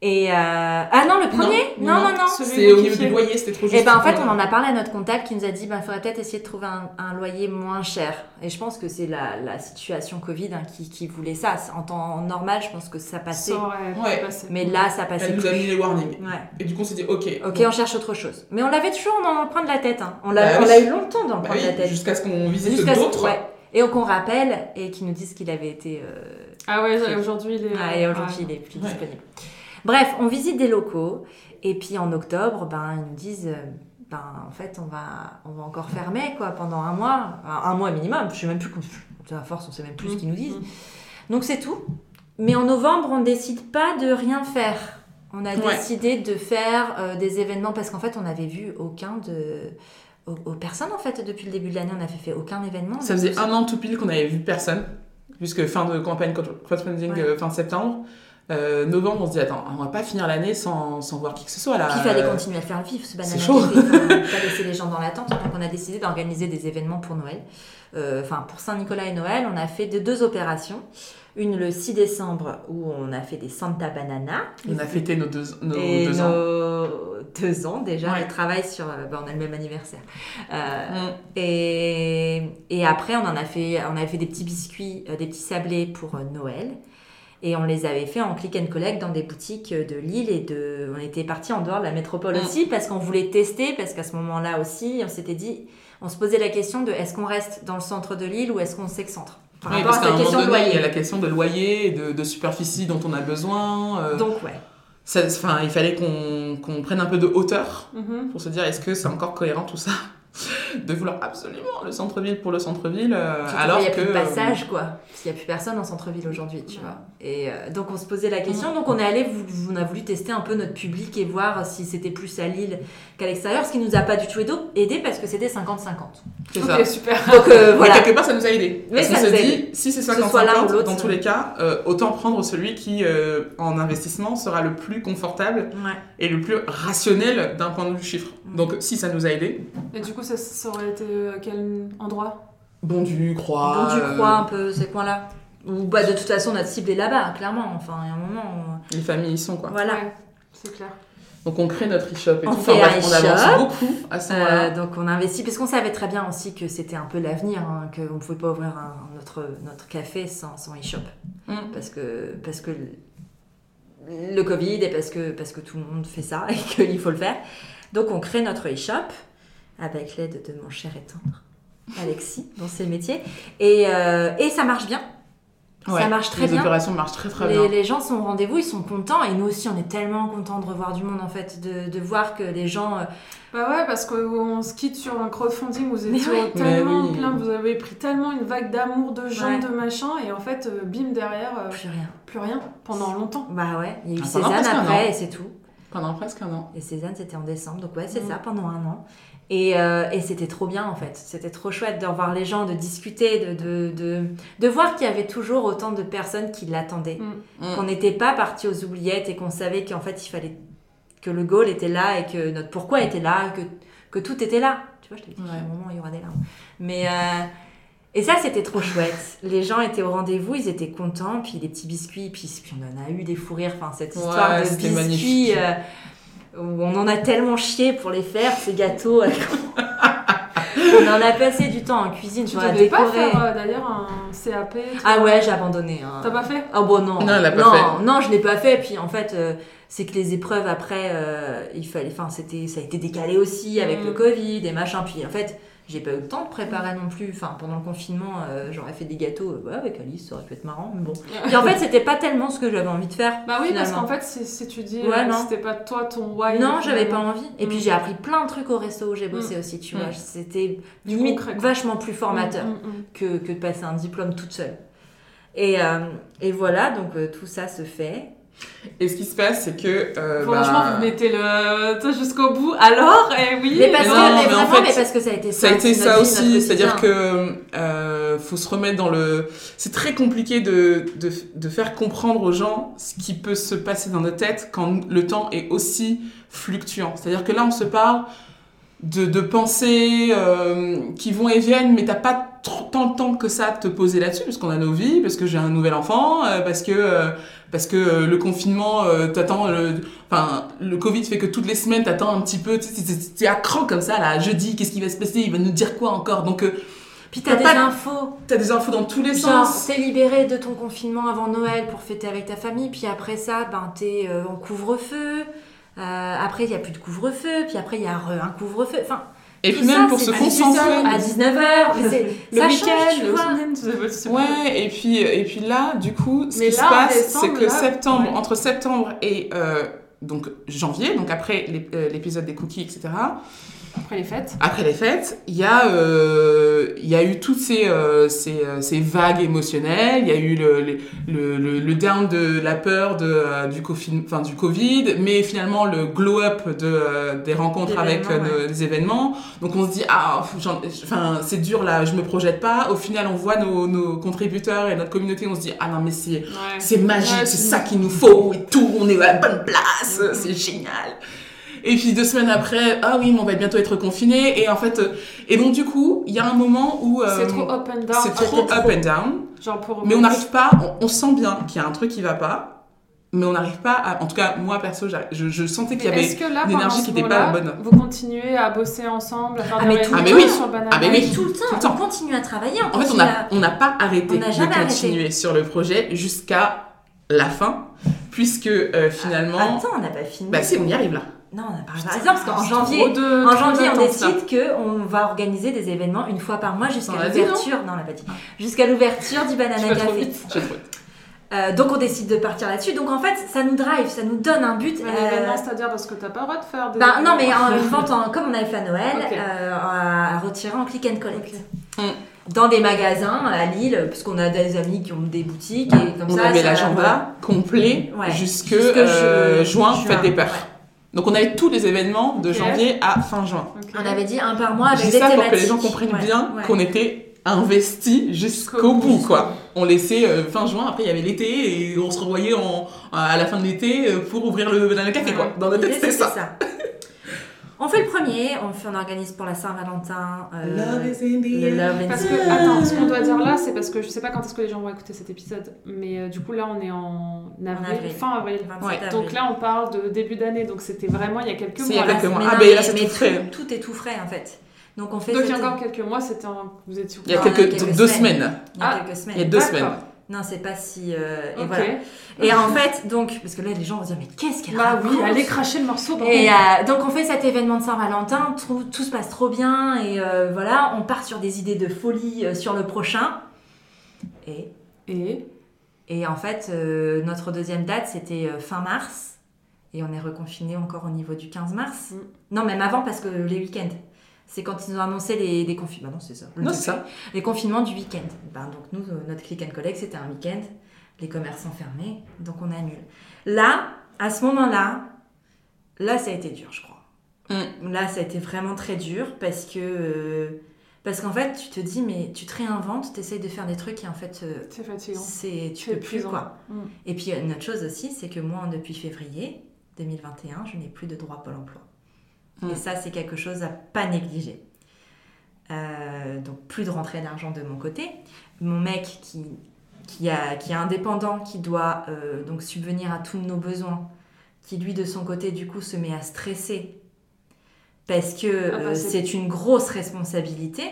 D: Et euh, ah non, le premier?
C: Non,
D: Non,
C: non,
D: non,
C: C'est au niveau du loyer, c'était trop juste.
D: Et ben en fait, on en a parlé à notre comptable qui nous a dit, ben faudrait peut-être essayer de trouver un, un loyer moins cher. Et je pense que c'est la, la situation Covid hein, qui, qui voulait ça. En temps normal, je pense que ça passait.
B: Ça aurait pu
C: Ouais.
D: Mais là, ça passait
C: Elle nous
D: plus.
C: a mis les warnings.
D: Ouais.
C: Et du coup, on s'est dit, ok.
D: Ok,
C: bon.
D: on cherche autre chose. Mais on l'avait toujours dans le coin de la tête. hein. On l'a
C: Bah
D: on
C: oui.
D: l'a eu longtemps dans le
C: Bah
D: de la tête.
C: jusqu'à ce qu'on visite
D: Jusqu'à ce-
C: d'autres.
D: ouais. Et qu'on rappelle et qu'ils nous disent qu'il avait été. euh,
B: Ah ouais, aujourd'hui il est.
D: Ah, et aujourd'hui, il est plus
C: Ouais.
D: disponible. Bref, on visite des locaux. Et puis en octobre, ben, ils nous disent euh, ben, en fait, on va, on va encore fermer quoi, pendant un mois. Un, mois minimum. Je sais même plus. À force, on sait même plus ce qu'ils nous disent.
B: Mm.
D: Donc c'est tout. Mais en novembre, on décide pas de rien faire. On a
C: Ouais.
D: décidé de faire euh, des événements parce qu'en fait, on n'avait vu aucun de. Aux, aux personnes en fait depuis le début de l'année, on n'avait fait aucun événement.
C: Ça faisait un an tout pile qu'on avait vu personne, puisque fin de campagne crowdfunding
D: Ouais.
C: euh, fin septembre. Euh, novembre, on se dit, attends, on va pas finir l'année sans, sans voir qui que ce soit là.
D: Puis il fallait
C: Euh,
D: continuer à faire vivre ce banana
C: c'est chaud.
D: pas laisser les gens dans l'attente. Donc on a décidé d'organiser des événements pour Noël. Euh, Enfin, pour Saint-Nicolas et Noël, on a fait de deux opérations. Une le 6 décembre où on a fait des Santa Banana.
C: On a fêté nos deux, nos
D: et
C: deux ans.
D: nos deux ans déjà,
C: Ouais.
D: le travail sur. bah, on a le même anniversaire. Euh,
C: Mm.
D: et, et après, on en a fait, on avait fait des petits biscuits, des petits sablés pour Noël. Et on les avait fait en click and collect dans des boutiques euh, de Lille et de. On était partis en dehors de la métropole
C: Mm.
D: aussi parce qu'on voulait tester, parce qu'à ce moment-là aussi, on s'était dit, on se posait la question de est-ce qu'on reste dans le centre de Lille ou est-ce qu'on s'excentre? Par
C: Oui,
D: rapport
C: parce
D: à
C: qu'à un moment
D: question de
C: donné, il y a
D: loyer.
C: la question de loyer, et de, de superficie dont on a besoin. euh,
D: Donc ouais.
C: ça- enfin, il fallait qu'on qu'on prenne un peu de hauteur
B: Mhm.
C: pour se dire est-ce que c'est encore cohérent tout ça de vouloir absolument le centre-ville pour le centre-ville euh, alors
D: qu'il n'y a
C: que
D: plus de passage, quoi. Parce qu'il n'y a plus personne en centre-ville aujourd'hui, tu
B: Ouais.
D: vois. Et euh, donc, on se posait la question. Donc, on est allé, on a voulu tester un peu notre public et voir si c'était plus à Lille qu'à l'extérieur, ce qui nous a pas du tout aidé, parce que c'était 50-50.
C: c'est ça.
B: Ok, super.
D: Donc, euh,
C: Mais
D: voilà.
C: quelque part, ça nous a aidé.
D: Oui,
C: Parce qu'on
D: ça
C: s'est
D: nous a
C: dit,
D: aidé.
C: si c'est
D: Que ce soit l'un ou
C: 50-50,
D: l'autre,
C: dans tous les cas, euh, autant prendre celui qui, euh, en investissement, sera le plus confortable
D: Ouais.
C: et le plus rationnel d'un point de vue chiffre.
D: Mm.
C: Donc, si ça nous a aidé,
B: Et du coup, ça, ça aurait été à quel endroit?
C: Bon du croix.
D: Donc, tu
C: euh,
D: crois un peu ces coins-là Ou bah, de toute façon, notre cible est là-bas, clairement. Enfin, il y a un moment.
C: les familles y sont, quoi.
D: Voilà.
B: Ouais, c'est clair.
C: Donc, on crée notre e-shop et
D: On
C: tout.
D: fait
C: Enfin,
D: un
C: bref, on avance beaucoup à ce moment-là.
D: Euh, donc on a investi parce qu'on savait très bien aussi que c'était un peu l'avenir, hein, qu'on ne pouvait pas ouvrir un- notre, notre café sans, sans e-shop.
C: Mm.
D: Parce que, parce que le, le Covid et parce que, parce que tout le monde fait ça et qu'il faut le faire. Donc on crée notre e-shop avec l'aide de mon cher et tendre Alexis dans ses métiers. Et, euh, et ça marche bien.
C: Ouais,
D: ça marche très
C: les
D: bien.
C: opérations marchent très très
D: Les,
C: bien.
D: les gens sont au rendez-vous, ils sont contents et nous aussi on est tellement contents de revoir du monde en fait, de, de voir que les gens euh,
B: Bah ouais, parce qu'on se quitte sur un crowdfunding, vous étiez
D: ouais.
B: tellement
C: oui.
B: plein, vous avez pris tellement une vague d'amour, de gens,
D: Ouais.
B: de machin, et en fait, euh, bim, derrière, euh,
D: plus rien.
B: plus rien, pendant longtemps.
D: Bah ouais, il y a eu
C: Ah,
D: Cézanne après et c'est tout.
C: Pendant presque un an.
D: Et Cézanne c'était en décembre, donc ouais c'est
B: Mm.
D: ça, pendant un an. Et, euh, et c'était trop bien en fait, c'était trop chouette de revoir les gens, de discuter, de, de, de, de voir qu'il y avait toujours autant de personnes qui l'attendaient.
B: Mm.
C: Mm.
D: Qu'on n'était pas parti aux oubliettes et qu'on savait qu'en fait il fallait que le goal était là et que notre pourquoi était là, que, que tout était là. Tu vois, je t'ai dit,
C: Ouais.
D: à un moment il y aura des larmes. Mais euh, et ça c'était trop chouette. Les gens étaient au rendez-vous, ils étaient contents, puis des petits biscuits, puis, puis on en a eu des fous rires. Enfin cette
C: Ouais,
D: histoire de biscuits. euh, on en a tellement chié pour les faire, ces gâteaux. on en a passé du temps en cuisine,
B: Tu
D: tu vois, à
B: devais pas faire euh, d'ailleurs un CAP
D: Ah ouais, j'ai abandonné. hein.
B: T'as pas fait
D: Ah bon non.
C: Non, elle pas
D: non,
C: fait.
D: non, je l'ai pas fait. Puis en fait, euh, c'est que les épreuves après, euh, il fallait, enfin c'était, ça a été décalé aussi avec
B: Mm.
D: le Covid et machin. Puis en fait, j'ai pas eu le temps de préparer non plus. Enfin pendant le confinement, euh, j'aurais fait des gâteaux. euh, ouais, avec Alice, ça aurait pu être marrant. Mais bon. Puis en fait, c'était pas tellement ce que j'avais envie de faire.
B: Bah oui, parce qu'en fait, si, tu dis
D: Ouais,
B: euh, c'était pas toi ton why.
D: Non, j'avais pas envie. Et puis
B: Mm.
D: j'ai appris plein de trucs au resto où j'ai bossé aussi, tu
C: Mm.
D: vois. C'était vachement plus formateur
B: Mm, mm, mm.
D: que, que de passer un diplôme toute seule. Et, euh, et voilà, donc tout ça se fait.
C: Et ce qui se passe, c'est que. euh,
B: Franchement,
C: bah,
B: vous mettez le toi, jusqu'au bout. Alors, eh oui.
D: Mais parce,
C: non,
D: que,
C: mais
D: mais
C: en fait,
D: mais parce que ça a été
C: Ça a été ça
D: vie,
C: aussi, c'est-à-dire que euh, faut se remettre dans le. C'est très compliqué de, de, de faire comprendre aux gens ce qui peut se passer dans nos têtes quand le temps est aussi fluctuant. C'est-à-dire que là, on se parle de, de pensées euh, qui vont et viennent, mais t'as pas trop, tant de temps que ça à te poser là-dessus, parce qu'on a nos vies, parce que j'ai un nouvel enfant, euh, parce que euh, parce que euh, le confinement, euh, t'attends le, enfin le Covid fait que toutes les semaines t'attends un petit peu, t'es- à cran comme ça là. Jeudi, qu'est-ce qui va se passer Il va nous dire quoi encore Donc euh,
D: Puis t'as des
C: pas-
D: infos.
C: t'as des infos dans tous les
D: Genre,
C: sens.
D: t'es libéré de ton confinement avant Noël pour fêter avec ta famille, puis après ça, ben, t'es euh, en couvre-feu. Après, il n'y a plus de couvre-feu, puis après, il y a un couvre-feu. Enfin,
C: Et puis même
D: ça,
C: pour se concentrer.
D: 18h, à 19h.
B: le week-end.
C: Ouais, et puis, et puis là, du coup, ce
B: Mais
C: qui
B: là,
C: se passe, c'est que
B: là,
C: septembre,
B: ouais.
C: entre septembre et euh, donc janvier, donc après euh, l'épisode des cookies, etc.,
B: Après les fêtes.
C: après les fêtes, il y, a, euh, y a eu toutes ces, euh, ces, euh, ces vagues émotionnelles, il y a eu le, le, le, le- down de la peur de, euh, du, enfin, du Covid, mais finalement le glow-up de, euh, des rencontres avec des événements. Donc on se dit, ah, enfin, c'est dur là, je me projette pas. Au final, on voit nos, nos contributeurs et notre communauté, on se dit, ah non, mais c'est
B: Ouais.
C: magique,
B: Ouais,
C: c'est
B: c'est-
C: ça qu'il nous faut et tout, on est à la bonne place, c'est génial. Et puis deux semaines après, ah oui, mais on va bientôt être confiné. Et en fait, euh, et donc du coup, il y a un moment où euh,
B: C'est trop up and down.
C: c'est trop
D: C'était
C: up
D: trop.
C: and down,
B: Genre pour.
C: mais on n'arrive pas, on, on sent bien qu'il y a un truc qui va pas, mais on n'arrive pas à, en tout cas moi perso, je, je sentais qu'il y avait
B: que là,
C: une énergie qui était pas bonne.
B: Vous continuez à bosser ensemble, à faire
D: Ah,
B: des
D: mais
C: Ah, oui.
B: sur le banana
C: Ah, mais oui.
D: tout le temps,
C: tout le temps.
D: on continue à travailler. On
C: En fait, on
D: continue
C: n'a
D: à-
C: on n'a pas arrêté
D: On n'a
C: de
D: jamais arrêté.
C: continuer sur le projet jusqu'à la fin, puisque euh, finalement,
D: Attends, on n'a pas fini.
C: bah si, on y arrive là.
D: Non, on n'a pas Par exemple, parce qu'en janvier,
B: de-
D: En janvier, on décide qu'on va organiser des événements une fois par mois jusqu'à l'ouverture. Non, on l'a pas dit. Jusqu'à l'ouverture du
B: Je
D: Banana
B: trop
D: Café.
B: vite.
D: Euh, donc on décide de partir là-dessus. Donc en fait, ça nous drive, ça nous donne un but.
B: Mais
D: euh,
B: l'événement, c'est-à-dire parce que t'as pas le droit de faire des.
D: ben, non, mais en une vente, en- comme on avait fait à Noël, euh, à, retirer en click and collect.
C: Mm.
D: Dans des magasins à Lille, parce qu'on a des amis qui ont des boutiques et comme
C: On
D: ça.
C: avait l'agenda complet
D: Ouais.
C: jusque,
D: Jusque
C: euh,
D: ju-
C: juin,
D: juin,
C: fête des peurs.
D: ouais.
C: Donc on avait tous les événements de janvier à fin juin.
D: On avait dit un par mois
C: Je
D: avec
C: dis
D: des
C: ça
D: thématiques.
C: pour que les gens comprennent
D: Ouais,
C: bien
D: ouais.
C: qu'on était investis jusqu'au bout,
B: bout.
C: quoi. On laissait euh, fin juin, après il y avait l'été et on se revoyait en, à la fin de l'été euh, pour ouvrir le café, quoi. Dans notre
D: L'idée,
C: tête, c'était
D: c'était
C: ça.
D: On fait le premier, on, fait, on organise pour la Saint-Valentin. euh,
C: Love is in the air.
B: Parce que, attends, ce qu'on doit dire là, c'est parce que je sais pas quand est-ce que les gens vont écouter cet épisode, mais euh, du coup là on est en avril,
D: avril.
B: fin avril.
D: 27
C: Ouais,
D: avril.
B: Donc là on parle de début d'année, donc c'était vraiment il y a quelques
C: C'est
B: mois.
C: il y a
B: là.
C: quelques mois. Ah, ben
D: mais-
C: là, c'est tout frais.
D: Tout est tout frais en fait. Donc on fait
B: Donc il y a encore quelques mois, c'était en... vous étiez
C: Il y a quelques,
D: il y a quelques
C: deux
D: semaines.
C: semaines.
D: il y a
B: Ah,
D: quelques semaines.
C: Il y a deux semaines.
D: Non, c'est pas si. euh, et voilà. Et en fait, donc, parce que là les gens vont se dire, mais qu'est-ce qu'elle
B: Bah oui,
D: raconte
B: allez cracher le morceau.
D: Et euh, donc on fait cet événement de Saint-Valentin, tout, tout se passe trop bien et euh, voilà, on part sur des idées de folie euh, sur le prochain. Et,
B: Et
D: et en fait, notre deuxième date c'était fin mars et on est reconfiné encore au niveau du 15 mars.
B: Mm.
D: Non, même avant parce que les week-ends. C'est quand ils nous ont annoncé les, les confinements. non, c'est ça.
C: Non, c'est ça.
D: Les confinements du week-end. Ben, donc nous, euh, notre click and collect, c'était un week-end. Les commerçants fermés, donc on annule. Là, à ce moment-là, là, ça a été dur, je crois.
C: Mm.
D: Là, ça a été vraiment très dur parce que... euh, parce qu'en fait, tu te dis, mais tu te réinventes, tu essayes de faire des trucs et en fait, euh,
B: c'est fatigant.
D: c'est, tu peux plus, quoi.
B: Mm.
D: Et puis, une autre chose aussi, c'est que moi, depuis février 2021, je n'ai plus de droit Pôle emploi.
C: Mm.
D: Et ça, c'est quelque chose à pas négliger. Euh, donc, plus de rentrée d'argent de mon côté. Mon mec qui, qui, a, qui est indépendant, qui doit euh, donc subvenir à tous nos besoins, qui lui, de son côté, du coup, se met à stresser parce que
B: Ah bah,
D: euh,
B: c'est-
D: une grosse responsabilité.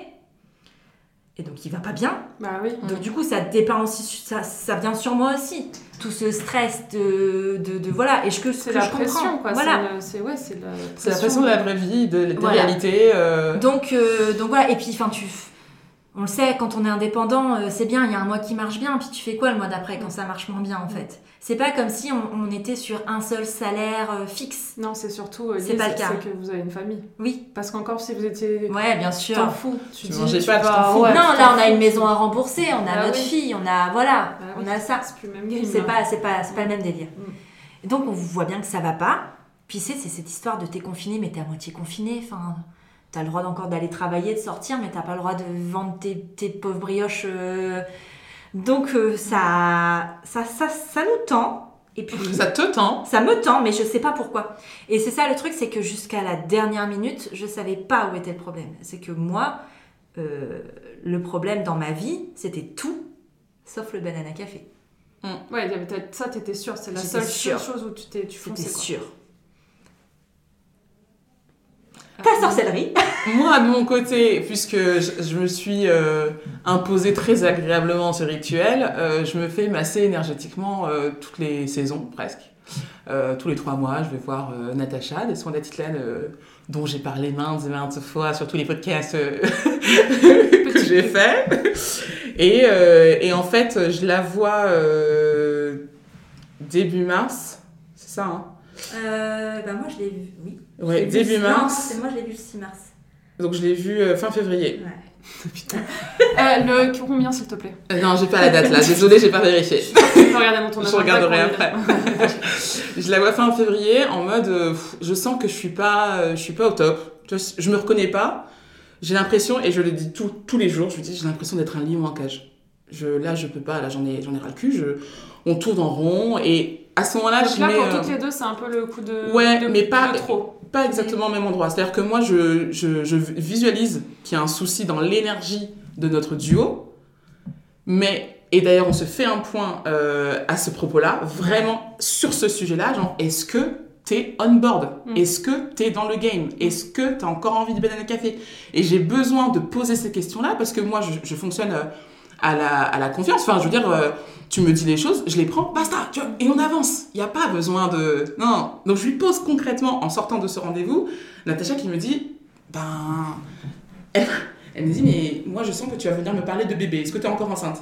D: Et donc, il va pas bien.
B: Bah oui.
D: Donc du coup, ça dépeint aussi, ça, ça vient sur moi aussi. Tout ce stress de, de, de- voilà, et je que,
B: C'est la
D: je comprends.
B: pression, quoi.
D: Voilà.
B: C'est ouais, c'est la
C: C'est la pression de la vraie vie, de, des
D: Voilà.
C: réalités. euh,
D: Donc, euh, donc voilà, et puis enfin tu, On le sait, quand on est indépendant, euh, c'est bien, il y a un mois qui marche bien, puis tu fais quoi le mois d'après quand ça marche moins bien en fait? C'est pas comme si on, on était sur un seul salaire euh, fixe.
B: Non, c'est surtout, euh,
D: C'est pas le cas.
B: c'est que vous avez une famille.
D: Oui.
B: Parce qu'encore si vous étiez...
D: Ouais, bien
B: Tu
D: sûr.
B: t'en fous. Tu,
C: Tu
B: dis,
C: pas, tu
B: vas-
C: t'en fous.
B: ouais,
D: non, là on a une maison à rembourser, on a
B: Bah
D: notre
B: oui.
D: fille, on a voilà,
B: Bah
D: on
B: oui,
D: a ça.
B: C'est plus le même game.
D: C'est
B: hein.
D: pas, c'est pas, c'est pas le même délire.
B: Mm.
D: Et donc on voit bien que ça va pas. Puis c'est, c'est cette histoire de t'es confiné, mais t'es à moitié confiné. Enfin, t'as le droit encore d'aller travailler, de sortir, mais t'as pas le droit de vendre tes, tes pauvres brioches. euh. Donc euh, ça, ça, ça, ça nous tend. Et puis
C: Ça te tend.
D: ça me tend, mais je sais pas pourquoi. Et c'est ça le truc, c'est que jusqu'à la dernière minute, je savais pas où était le problème. C'est que moi, euh, le problème dans ma vie, c'était tout, sauf le banana café.
B: Ouais, avait peut-être ça, t'étais sûre. C'est la seule chose où tu t'es, tu
D: C'était sûr.
B: Ah,
D: Ta sorcellerie
C: Moi, de mon côté, puisque je, me suis euh, imposé très agréablement ce rituel, euh, je me fais masser énergétiquement euh, toutes les saisons, presque. Tous les trois mois, je vais voir Natacha, des soins d'Atitlane, euh, dont j'ai parlé maintes et maintes fois sur tous les podcasts que j'ai fait. Et, et en fait, je la vois début mars, c'est ça, hein?
D: Euh, Bah moi je l'ai vu, oui. Je
C: Ouais,
D: vu
C: début
D: non,
C: mars.
D: c'est moi je l'ai vu le 6 mars.
C: Donc je l'ai vu euh, fin février.
D: Ouais.
B: Euh, le combien, s'il te plaît?
C: Euh, non, j'ai pas la date là, désolée, j'ai pas vérifié.
B: Tu peux regarder ton
C: Je regarderai après. Je la vois fin février en mode euh, je sens que je suis pas euh, je suis pas au top. Tu vois, Je me reconnais pas. J'ai l'impression et je le dis tout- tous les jours, je me dis j'ai l'impression d'être un lion en cage. Je là je peux pas, là j'en ai j'en ai ras le cul, je on tourne en rond et à ce moment-là je
B: là,
C: mets
B: pour
C: euh,
B: toutes les deux, c'est un peu le coup de.
C: Ouais,
B: de-
C: mais pas-
B: de trop.
C: pas exactement au même endroit. C'est-à-dire que moi, je, je, je visualise qu'il y a un souci dans l'énergie de notre duo. Mais, et d'ailleurs, on se fait un point euh, à ce propos-là, vraiment sur ce sujet-là, genre, est-ce que t'es on board?
B: Mm.
C: Est-ce que t'es dans le game? Est-ce que t'as encore envie de banana café? Et j'ai besoin de poser ces questions-là parce que moi, je, je fonctionne euh, à la, à la confiance. Enfin, je veux dire, euh, tu me dis les choses, je les prends, basta, et on avance. Il n'y a pas besoin de... Non. Donc, je lui pose concrètement, en sortant de ce rendez-vous, Natacha qui me dit, ben... Elle, me dit, mais moi, je sens que tu vas venir me parler de bébé. Est-ce que tu es encore enceinte?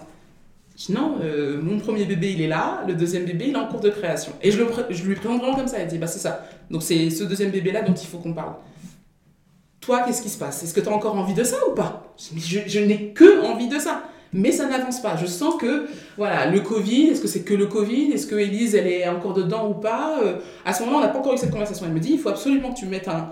C: Je dis, non, euh, mon premier bébé, il est là. Le deuxième bébé, il est en cours de création. Et je, le je lui présente vraiment comme ça. Elle dit, bah c'est ça. Donc, c'est ce deuxième bébé-là dont il faut qu'on parle. Toi, qu'est-ce qui se passe? Est-ce que tu as encore envie de ça ou pas? Je, je n'ai que envie de ça. Mais ça n'avance pas. Je sens que, voilà, le Covid, est-ce que c'est que le Covid? Est-ce que Elise, elle est encore dedans ou pas? Euh, À ce moment-là, on n'a pas encore eu cette conversation. Elle me dit, il faut absolument que tu mettes un.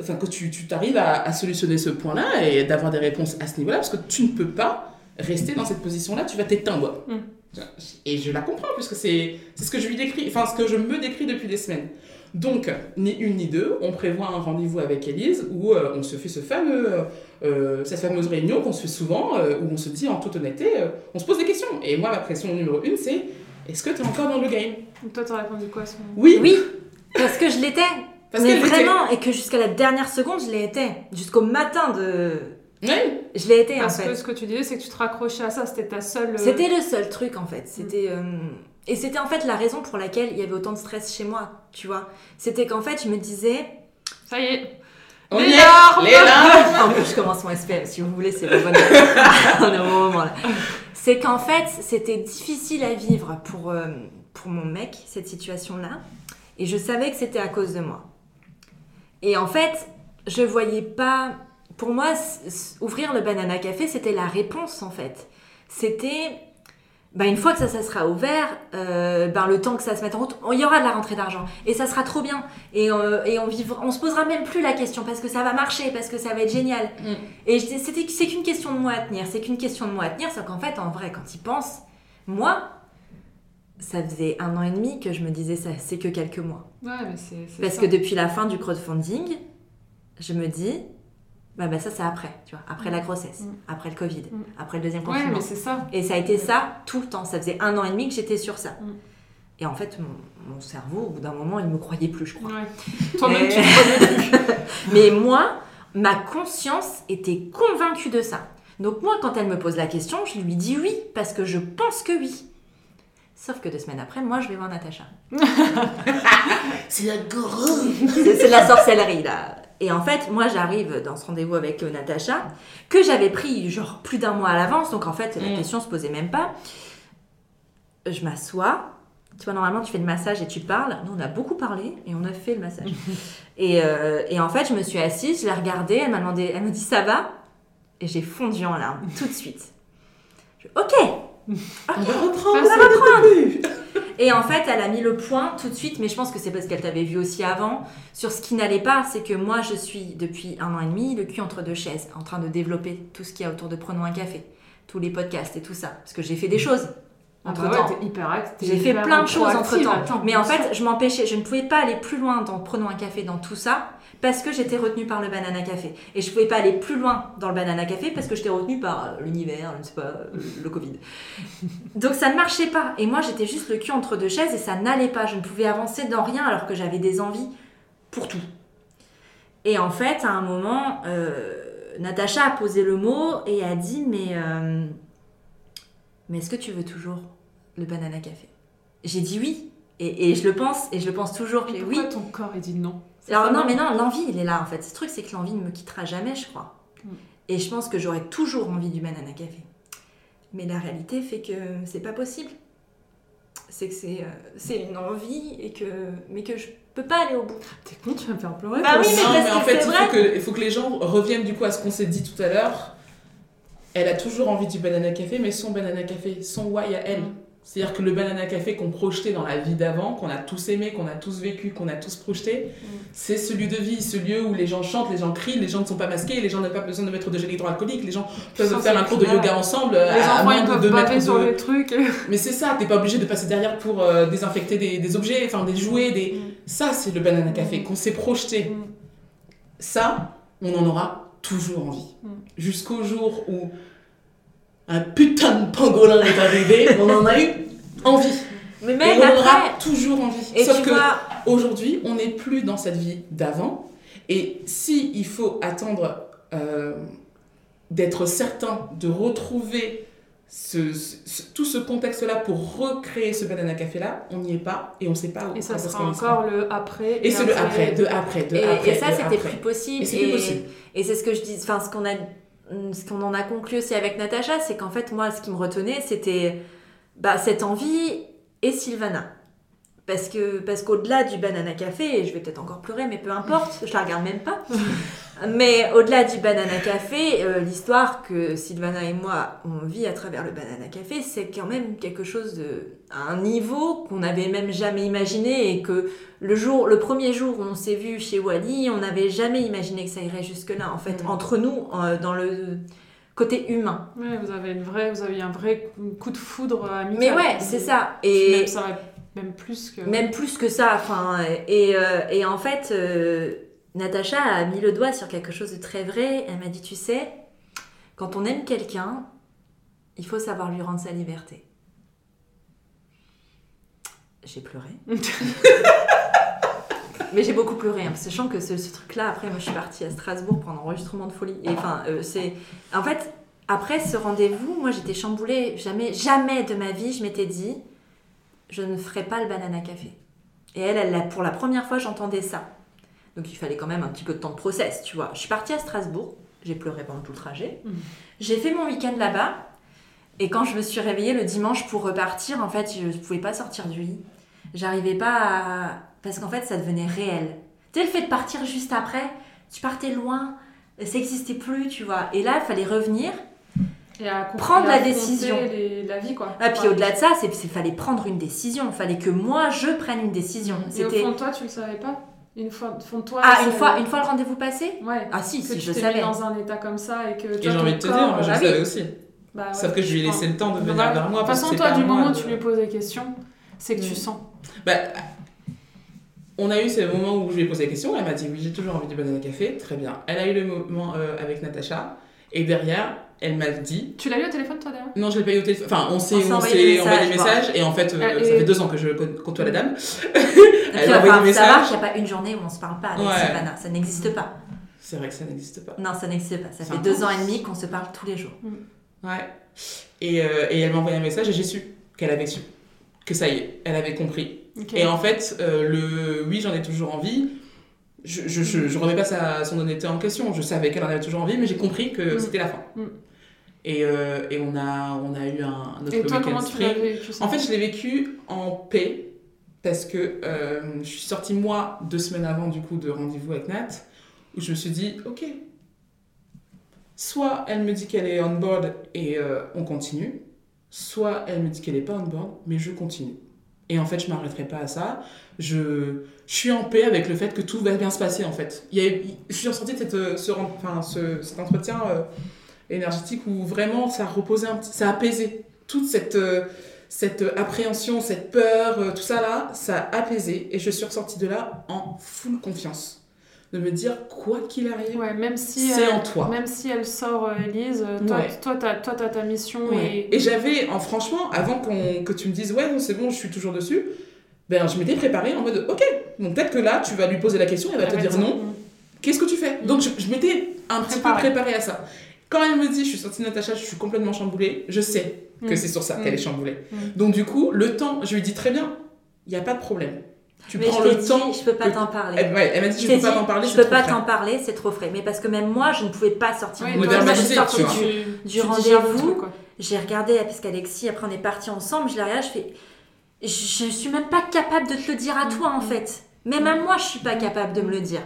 C: Enfin, que tu tu t'arrives à, à solutionner ce point-là et d'avoir des réponses à ce niveau-là, parce que tu ne peux pas rester dans cette position-là, tu vas t'éteindre.
B: Mm.
C: Et je la comprends, puisque c'est c'est ce que je lui décris, enfin, ce que je me décris depuis des semaines. Donc, ni une ni deux, on prévoit un rendez-vous avec Elise où euh, on se fait ce fameux, euh, euh, cette fameuse réunion qu'on se fait souvent, euh, où on se dit en toute honnêteté, euh, on se pose des questions. Et moi, ma question numéro une, c'est est-ce que tu es encore dans le game?
B: Donc Toi, t'as répondu quoi à ce moment?
C: Oui,
D: Oui, parce que je l'étais.
C: parce
D: mais
C: l'était.
D: vraiment, et que jusqu'à la dernière seconde, je l'ai été. Jusqu'au matin de.
C: Oui,
D: Je l'ai été
B: Parce
D: en
B: que
D: fait.
B: ce que tu disais, c'est que tu te raccrochais à ça, c'était ta seule.
D: C'était le seul truc en fait. C'était euh, et c'était en fait la raison pour laquelle il y avait autant de stress chez moi, tu vois. C'était qu'en fait, je me disais
B: Ça y est.
C: on
B: Les
C: est,
B: larmes
C: les larmes
D: en plus je commence mon SPM si vous voulez, c'est le bon on est au bon moment là. C'est qu'en fait, c'était difficile à vivre pour euh, pour mon mec cette situation là et je savais que c'était à cause de moi. Et en fait, je voyais pas pour moi ouvrir le banana café, c'était la réponse en fait. C'était bah, une fois que ça, ça sera ouvert, euh, ben, le temps que ça se mette en route, il y aura de la rentrée d'argent. Et ça sera trop bien. Et, euh, et on, vivra, on se posera même plus la question parce que ça va marcher, parce que ça va être génial.
C: Mm.
D: Et c'est qu'une question de moi à tenir. C'est qu'une question de moi à tenir. Sauf qu'en fait, en vrai, quand il pense, moi, ça faisait un an et demi que je me disais ça, c'est que quelques mois.
B: Ouais, mais c'est. c'est
D: Parce
B: ça.
D: que depuis la fin du crowdfunding, je me dis, bah, bah ça c'est après, tu vois, après la grossesse,
B: Mm.
D: après le Covid,
B: Mm.
D: après le deuxième
B: Ouais,
D: confinement.
B: mais c'est ça.
D: Et ça a été ça tout le temps. Ça faisait un an et demi que j'étais sur ça.
B: Mm.
D: Et en fait, mon, mon cerveau, au bout d'un moment, il me croyait plus, je crois.
B: Ouais. Toi-même,
D: Et-
B: tu prenais plus.
D: Mais moi, ma conscience était convaincue de ça. Donc moi, quand elle me pose la question, je lui dis oui, parce que je pense que oui. Sauf que deux semaines après, moi, je vais voir Natacha.
C: c'est la grosse
D: C'est c'est de la sorcellerie, là. Et en fait, moi, j'arrive dans ce rendez-vous avec euh, Natacha, que j'avais pris genre plus d'un mois à l'avance, donc en fait, la
C: Mm.
D: question se posait même pas. Je m'assois. Tu vois, normalement, tu fais le massage et tu parles. Nous, on a beaucoup parlé et on a fait le massage. et, euh, et en fait, je me suis assise, je l'ai regardée, elle m'a demandé, elle me dit ça va? Et j'ai fondu en larmes tout de suite. Je, ok,
C: On va reprendre.
D: Et en fait, elle a mis le point tout de suite, mais je pense que c'est parce qu'elle t'avait vu aussi avant, sur ce qui n'allait pas, c'est que moi, je suis depuis un an et demi le cul entre deux chaises, en train de développer tout ce qu'il y a autour de Prenons un café, tous les podcasts et tout ça, parce que j'ai fait des choses
B: Ah
D: entre
B: bah ouais,
D: temps.
B: t'es hyper acte- t'es
D: J'ai fait plein de choses entre
B: attends,
D: temps. Mais en fait, je m'empêchais, je ne pouvais pas aller plus loin dans Prenons un café, dans tout ça, parce que j'étais retenue par le banana café. Et je pouvais pas aller plus loin dans le banana café parce que j'étais retenue par euh, l'univers, je ne sais pas, euh, le Covid. Donc ça ne marchait pas. Et moi, j'étais juste le cul entre deux chaises et ça n'allait pas. Je ne pouvais avancer dans rien alors que j'avais des envies pour tout. Et en fait, à un moment, euh, Natacha a posé le mot et a dit Mais, euh, mais est-ce que tu veux toujours le banana café? J'ai dit oui. Et, et je le pense, et je le pense toujours. Oui.
B: Pourquoi ton corps il dit non?
D: Alors non, mais non, l'envie, il est là en fait. Ce truc, c'est que l'envie ne me quittera jamais, je crois.
B: Mm.
D: Et je pense que j'aurai toujours envie du banana café. Mais la réalité fait que c'est pas possible. C'est que c'est euh, c'est une envie et que mais que je peux pas aller au bout.
B: T'es con, tu vas me faire pleurer.
D: Bah oui, mais
C: non, mais en fait,
D: c'est
C: il
D: vrai.
C: faut, que, il faut que les gens reviennent du coup à ce qu'on s'est dit tout à l'heure. Elle a toujours envie du banana café, mais son banana café, son why à elle.
B: Mm.
C: C'est-à-dire que le banana café qu'on projetait dans la vie d'avant, qu'on a tous aimé, qu'on a tous vécu, qu'on a tous projeté,
B: Mm.
C: c'est ce lieu de vie, ce lieu où les gens chantent, les gens crient, les gens ne sont pas masqués, les gens n'ont pas besoin de mettre de gel hydroalcoolique, les gens peuvent faire un cours de yoga ensemble.
B: Les
C: à
B: enfants ils
C: de
B: peuvent
C: mètres
B: sur
C: de-
B: les trucs.
C: Mais c'est ça, t'es pas obligé de passer derrière pour euh, désinfecter des, des objets, enfin des jouets, des...
B: Mm.
C: Ça, c'est le banana café qu'on s'est projeté.
B: Mm.
C: Ça, on en aura toujours envie.
B: Mm.
C: Jusqu'au jour où un putain de pangolin est arrivé, on en a eu envie.
D: Mais
C: Et
D: même
C: on en
D: après.
C: aura toujours envie.
D: Et
C: Sauf que
D: vois,
C: aujourd'hui, on n'est plus dans cette vie d'avant. Et si il faut attendre euh, d'être certain de retrouver ce- ce- tout ce contexte-là pour recréer ce banana café-là, on n'y est pas et on ne sait pas où
B: Et ça sera encore le après.
C: Et c'est le après, de après, de
D: et,
C: après.
D: et ça, c'était plus possible.
C: Et c'est plus
D: Et-
C: possible.
D: Et c'est ce que je dis, enfin ce qu'on a, ce qu'on en a conclu aussi avec Natacha, c'est qu'en fait moi, ce qui me retenait, c'était bah, cette envie et Sylvana. Parce que parce qu'au-delà du banana café, et je vais peut-être encore pleurer, mais peu importe, je la regarde même pas. mais au-delà du banana café, euh, l'histoire que Sylvana et moi on vit à travers le banana café, c'est quand même quelque chose de à un niveau qu'on n'avait même jamais imaginé et que le jour, le premier jour où on s'est vu chez Wally, on n'avait jamais imaginé que ça irait jusque là. En fait, entre nous, euh, dans le côté humain.
B: Ouais, vous avez une vraie, vous avez eu un vrai coup de foudre amical.
D: Mais ouais, c'est ça.
B: Et même, ça même plus que.
D: même plus que ça. Enfin, et, euh, et en fait, euh, Natacha a mis le doigt sur quelque chose de très vrai. Elle m'a dit, tu sais, quand on aime quelqu'un, il faut savoir lui rendre sa liberté. J'ai pleuré. Mais j'ai beaucoup pleuré, hein, parce que je sens que ce, ce truc-là, après, moi je suis partie à Strasbourg pour un enregistrement de folie. Et enfin, euh, c'est. En fait, après ce rendez-vous, moi j'étais chamboulée. Jamais, jamais de ma vie, je m'étais dit, je ne ferai pas le banana café. Et elle, pour la première fois, j'entendais ça. Donc il fallait quand même un petit peu de temps de process, tu vois. Je suis partie à Strasbourg, j'ai pleuré pendant tout le trajet.
B: Mhm.
D: J'ai fait mon week-end là-bas. Et quand je me suis réveillée le dimanche pour repartir, en fait, je ne pouvais pas sortir du lit. J'arrivais pas à... Parce qu'en fait, ça devenait réel. Tu sais, le fait de partir juste après, tu partais loin, ça n'existait plus, tu vois. Et là, il fallait revenir.
B: Et à
D: Prendre
B: et
D: la décision.
B: les- la vie, quoi.
D: Ah, puis
B: Ouais.
D: au-delà de ça, c'est il fallait prendre une décision. Il fallait que moi, je prenne une décision.
B: Et au fond de toi, tu le savais pas? Une fois, au fond de toi.
D: Ah, une fois, une fois le rendez-vous passé?
B: Ouais.
D: Ah si,
B: que
D: si,
B: tu
D: je savais.
B: mis dans un état comme ça et que
C: Et j'ai envie de te
B: corps,
C: dire, moi je
B: bah
C: le
B: oui.
C: savais aussi.
B: Bah ouais,
C: Sauf que je lui ai laissé le temps de venir
B: Voilà.
C: vers moi.
B: De toute
C: parce
B: façon, toi, du moment où
C: de-
B: tu lui poses des questions, c'est que tu
D: Mm.
B: sens.
C: Bah, on a eu ce moment où je lui ai posé la question, elle m'a dit oui, j'ai toujours envie du banana café, très bien. Elle a eu le moment euh, avec Natacha, et derrière, elle m'a dit.
B: Tu l'as eu au téléphone, toi, d'ailleurs
C: Non, je l'ai pas eu au téléphone. Enfin, on s'est
D: On envoyé des
C: envoyé des
D: messages,
C: messages, et en fait, euh,
B: et-
C: ça fait deux ans que je cô- côtoie la dame.
D: Puis,
C: Elle
D: il
C: a
D: va
C: envoyé des messages.
D: qu'il n'y a pas une journée où on se parle pas avec
C: Ouais.
D: Sylvana. Ça n'existe pas.
C: C'est vrai que ça n'existe pas.
D: Non, ça n'existe pas. Ça fait
C: intense.
D: deux ans et demi qu'on se parle tous les jours.
C: Ouais. Et, euh, et elle m'a envoyé un message et j'ai su qu'elle avait su. Que ça y est, elle avait compris. Et en fait, euh, le oui, j'en ai toujours envie, je, je, je, je remets pas sa, son honnêteté en question. Je savais qu'elle en avait toujours envie, mais j'ai compris que
B: Mm.
C: c'était la fin.
B: Mm.
C: Et, euh, et on, a, on a eu un, autre
B: Et toi, comment tu vécu
C: En fait, je l'ai vécu en paix parce que euh, je suis sortie moi deux semaines avant du coup de rendez-vous avec Nat où je me suis dit ok soit elle me dit qu'elle est on board et euh, on continue soit elle me dit qu'elle est pas on board mais je continue et en fait je m'arrêterai pas à ça. Je, suis en paix avec le fait que tout va bien se passer en fait. Je suis ressortie de euh, ce, cet entretien euh, énergétique où vraiment ça a reposé un petit, ça a apaisé toute cette euh, cette appréhension, cette peur, tout ça là, ça a apaisé. Et je suis ressortie de là en full confiance. De me dire, quoi qu'il arrive,
B: Ouais, même si,
C: c'est en toi.
B: même si elle sort, euh, Elise, euh, toi,
C: Ouais.
B: toi, t'as, toi, t'as ta mission
C: Ouais.
B: et...
C: Et j'avais, en franchement, avant qu'on, que tu me dises, ouais, non, c'est bon, je suis toujours dessus, ben, je m'étais préparée en mode, ok, donc peut-être que là, tu vas lui poser la question, elle va te dire non, qu'est-ce que tu fais? Donc je, je m'étais un petit peu
B: Préparée.
C: à ça. Quand elle me dit, je suis sortie de Natacha, je suis complètement chamboulée, je sais que
B: Mm.
C: c'est sur ça
B: Mm.
C: qu'elle est chamboulée.
B: Mm.
C: Donc du coup, le temps, je lui dis très bien, il n'y a pas de problème. Tu
D: Mais
C: prends
D: je
C: le
D: dit,
C: temps.
D: je peux pas
C: que-
D: t'en parler.
C: Elle, ouais, elle m'a dit,
D: Je
C: je peux pas t'en parler,
D: je
C: c'est
D: peux
C: trop
D: pas
C: frais.
D: t'en parler, c'est trop frais. Mais parce que même moi, je ne pouvais pas sortir.
B: Ouais,
D: du du, rendez-vous. J'ai regardé, parce qu'Alexis, après on est partis ensemble, je l'ai regardé, je fais. Je, suis même pas capable de te le dire à toi en
B: Mm.
D: fait. Même moi, je suis pas capable de me le dire.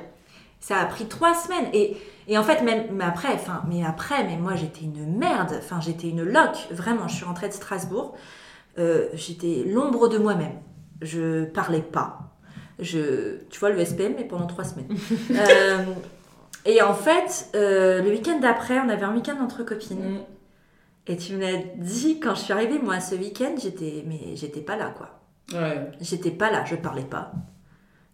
D: Ça a pris trois semaines. Et, et en fait, même mais après, enfin, mais après, mais moi j'étais une merde. Enfin, j'étais une loque. Vraiment, je suis rentrée de Strasbourg. Euh, j'étais l'ombre de moi-même. Je parlais pas. Je, tu vois, le SPM, mais pendant trois semaines. Euh, et en fait, euh, le week-end d'après, on avait un week-end entre copines.
C: Mm.
D: Et tu me l'as dit quand je suis arrivée, moi, ce week-end, j'étais, mais j'étais pas là, quoi.
C: Ouais.
D: J'étais pas là, je parlais pas.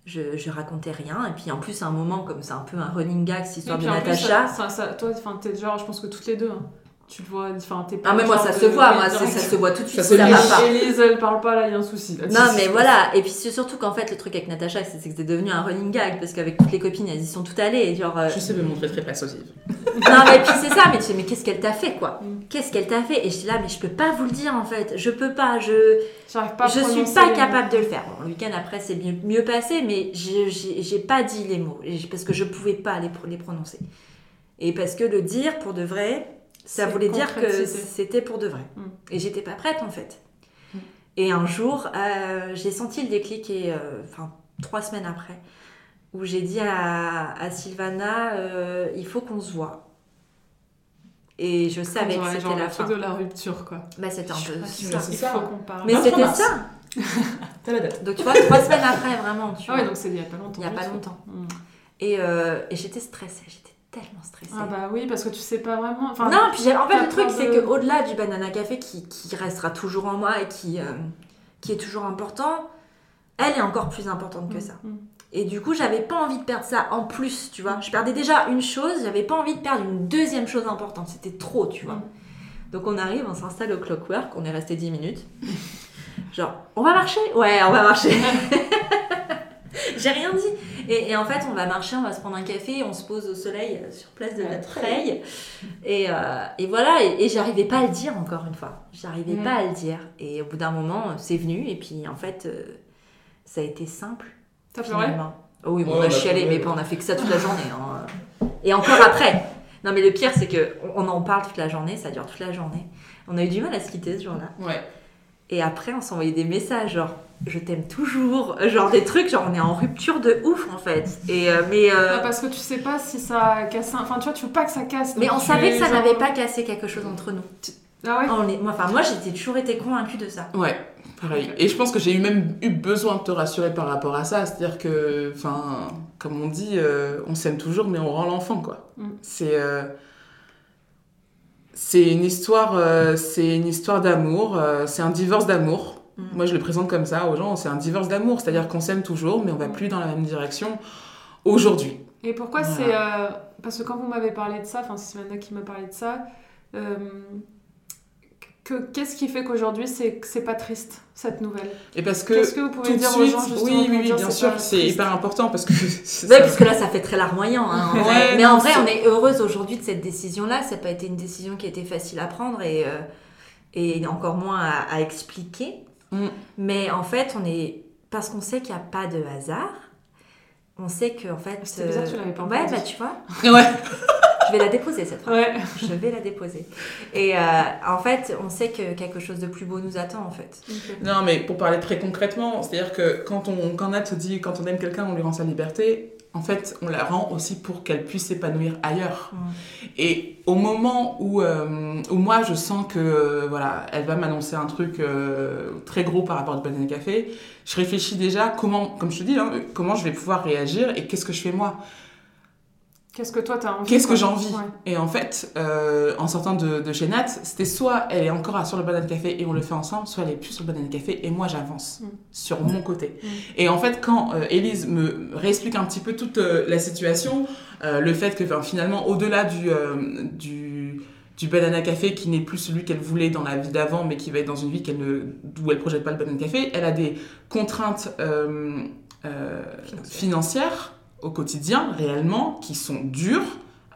D: Je, je racontais rien. Et puis en plus, à un moment, comme c'est un peu un running gag, cette
B: Et
D: histoire de
B: plus,
D: Natacha.
B: ça, ça, ça- toi, t'es genre, je pense que toutes les deux, hein, tu le vois, enfin, t'es pas.
D: Ah, mais moi, ça se voit, moi, ça, ça se voit tout de suite,
C: Ça
D: ça, va pas.
B: Élise, elle parle pas, là, il y a un souci. là.
D: Non, mais voilà. Et puis c'est surtout qu'en fait, le truc avec Natacha, c'est que c'est devenu un running gag parce qu'avec toutes les copines, elles y sont toutes allées. Et genre, euh,
C: Je sais me montrer très persuasive.
D: Non, mais puis c'est ça, mais tu sais, mais qu'est-ce qu'elle t'a fait, quoi
B: Mm.
D: Qu'est-ce qu'elle t'a fait Et je dis là, mais je peux pas vous le dire en fait. Je peux pas, je.
B: Pas
D: je suis pas capable de le faire. Bon, le week-end après, c'est mieux, mieux passé, mais j'ai- pas dit les mots parce que je pouvais pas les, pro- les prononcer. Et parce que le dire pour de vrai, ça voulait dire que c'était pour de vrai.
B: Mm.
D: Et j'étais pas prête en fait.
B: Mm.
D: Et un jour, euh, j'ai senti le déclic, et euh, enfin trois semaines après, où j'ai dit à, à Sylvana, euh, il faut qu'on se voit. Et je savais que c'était la fin.
B: de la rupture, quoi.
D: Bah, c'était un peu ça.
B: Il faut qu'on parle.
D: Mais
C: 23
D: c'était ça.
C: T'as la date.
D: Donc tu vois, trois semaines après, vraiment, tu
B: Ah
D: vois.
B: ouais, donc c'est il y a pas longtemps.
D: Il y a pas longtemps.
B: Mm.
D: Et, euh, et j'étais stressée, j'étais tellement stressée.
B: Ah bah oui, parce que tu sais pas vraiment. Enfin,
D: non, puis en fait, le truc,
B: peur
D: c'est
B: de-
D: qu'au-delà du banana café qui, qui restera toujours en moi et qui, euh, qui est toujours important, elle est encore plus importante que ça.
B: Mm.
D: Et du coup, j'avais pas envie de perdre ça en plus, tu vois. Je perdais déjà une chose, j'avais pas envie de perdre une deuxième chose importante. C'était trop, tu vois.
B: Mm.
D: Donc on arrive, on s'installe au clockwork, on est resté 10 minutes. Genre, on va marcher? Ouais, on va marcher. J'ai rien dit. Et, et en fait, on va marcher, on va se prendre un café, on se pose au soleil euh, sur place de la
C: la
D: treille. Et, euh, et voilà, et, et j'arrivais pas à le dire encore une fois. J'arrivais
B: Mm.
D: pas à le dire. Et au bout d'un moment, euh, c'est venu, et puis en fait, euh, ça a été simple.
B: T'as pleuré
D: finalement. Oh oui, bon, on a
C: bah,
D: chialé, mais pas, on a fait que ça toute la journée. hein. Et encore après. Non, mais le pire, c'est que on en parle toute la journée, ça dure toute la journée. On a eu du mal à se quitter ce jour-là.
C: Ouais.
D: Et après, on s'envoyait des messages, genre, je t'aime toujours, genre des trucs, genre, on est en rupture de ouf en fait. Et, euh, mais euh,
B: parce que tu sais pas si ça casse un... Enfin, tu vois, tu veux pas que ça casse.
D: mais on savait que ça
B: genre-
D: n'avait pas cassé quelque chose entre nous.
B: Ah ouais?
D: On est- enfin, moi, j'ai toujours été convaincue de ça.
C: Ouais, pareil. Et je pense que j'ai eu même eu besoin de te rassurer par rapport à ça. C'est-à-dire que, enfin, comme on dit, euh, on s'aime toujours, mais on rend l'enfant, quoi.
B: Mm.
C: C'est. euh, c'est une histoire, euh, c'est une histoire d'amour, euh, c'est un divorce d'amour.
D: Mm.
C: Moi, je le présente comme ça aux gens, c'est un divorce d'amour, c'est-à-dire qu'on s'aime toujours, mais on va
B: Mm.
C: plus dans la même direction aujourd'hui.
B: Et pourquoi
C: Voilà.
B: c'est. euh, Parce que quand vous m'avez parlé de ça, enfin, c'est Simona qui m'a parlé de ça, euh, que... qu'est-ce qui fait qu'aujourd'hui c'est c'est pas triste, cette nouvelle?
C: Et parce que
B: Qu'est-ce que vous pouvez
C: tout de
B: dire aux
C: suite,
B: gens justement
C: oui, oui, oui,
B: dire
C: bien sûr, c'est hyper important parce que. ça.
D: parce que là, ça fait très larmoyant. Hein, en vrai.
C: Ouais,
D: mais en vrai, on est heureuse aujourd'hui de cette décision-là. Ça n'a pas été une décision qui a été facile à prendre et, euh, et encore moins à, à expliquer.
C: Mm.
D: Mais en fait, on est parce qu'on sait qu'il n'y a pas de hasard. on sait que en fait.
B: C'était bizarre, tu l'avais pas
D: Ouais, bah tu vois,
C: Ouais.
D: je vais la déposer cette fois.
B: Ouais.
D: Je vais la déposer. Et euh, en fait, on sait que quelque chose de plus beau nous attend en fait.
C: Non, mais pour parler très concrètement, c'est-à-dire que quand, on, quand Nat dit quand on aime quelqu'un, on lui rend sa liberté, en fait, on la rend aussi pour qu'elle puisse s'épanouir ailleurs. Et au moment où, euh, où moi, je sens que euh, voilà, elle va m'annoncer un truc euh, très gros par rapport au banane café, je réfléchis déjà comment, comme je te dis, hein, comment je vais pouvoir réagir et qu'est-ce que je fais moi?
B: Qu'est-ce que toi t'as envie
C: Qu'est-ce que j'ai envie
B: Ouais.
C: Et en fait, euh, en sortant de, de chez Nat, c'était soit elle est encore sur le banane café et on le fait ensemble, soit elle est plus sur le banane café et moi j'avance
B: Mm.
C: sur mon côté.
B: Mm.
C: Et en fait, quand euh, Élise me réexplique un petit peu toute euh, la situation, euh, le fait que finalement, au-delà du, euh, du, du banana café qui n'est plus celui qu'elle voulait dans la vie d'avant, mais qui va être dans une vie qu'elle ne, où elle projette pas le banana café, elle a des contraintes euh, euh, financières au quotidien, réellement, qui sont dures.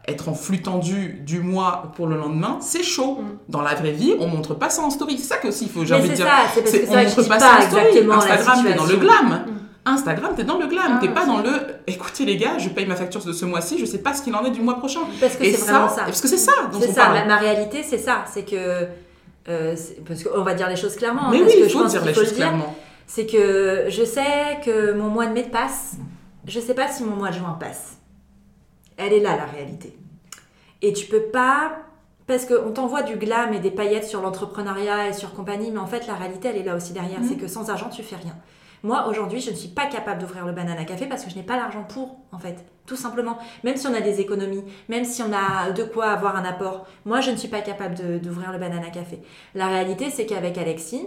C: Être en flux tendu du mois pour le lendemain, c'est chaud.
B: Mm.
C: Dans la vraie vie, on montre pas ça en story. C'est ça que aussi, il faut, j'ai
D: Mais
C: envie de
D: c'est
C: dire.
D: ça, c'est parce que
C: on
D: que
C: montre
D: dis
C: pas ça en story. Instagram, t'es dans le glam.
B: Mm.
C: Instagram, t'es dans le glam.
B: Ah,
C: t'es pas dans le. Écoutez les gars, je paye ma facture de ce mois-ci, je sais pas ce qu'il en est du mois prochain.
D: Parce que c'est vraiment ça.
C: Parce que c'est ça
D: C'est ça, ma, ma réalité, c'est ça. C'est que. euh, parce qu'on va dire les choses clairement.
C: Mais
D: parce
C: oui,
D: que
C: il
D: je
C: faut
D: pense
C: dire les choses clairement.
D: C'est que je sais que mon mois de mai passe. Je sais pas si mon mois de juin passe. Elle est là, la réalité. Et tu peux pas. Parce qu'on t'envoie du glam et des paillettes sur l'entrepreneuriat et sur compagnie, mais en fait, la réalité, elle est là aussi derrière. C'est que sans argent, tu fais rien. Moi, aujourd'hui, je ne suis pas capable d'ouvrir le banana café parce que je n'ai pas l'argent pour, en fait. Tout simplement. Même si on a des économies, même si on a de quoi avoir un apport, moi, je ne suis pas capable d'ouvrir le banana café. La réalité, c'est qu'avec Alexis,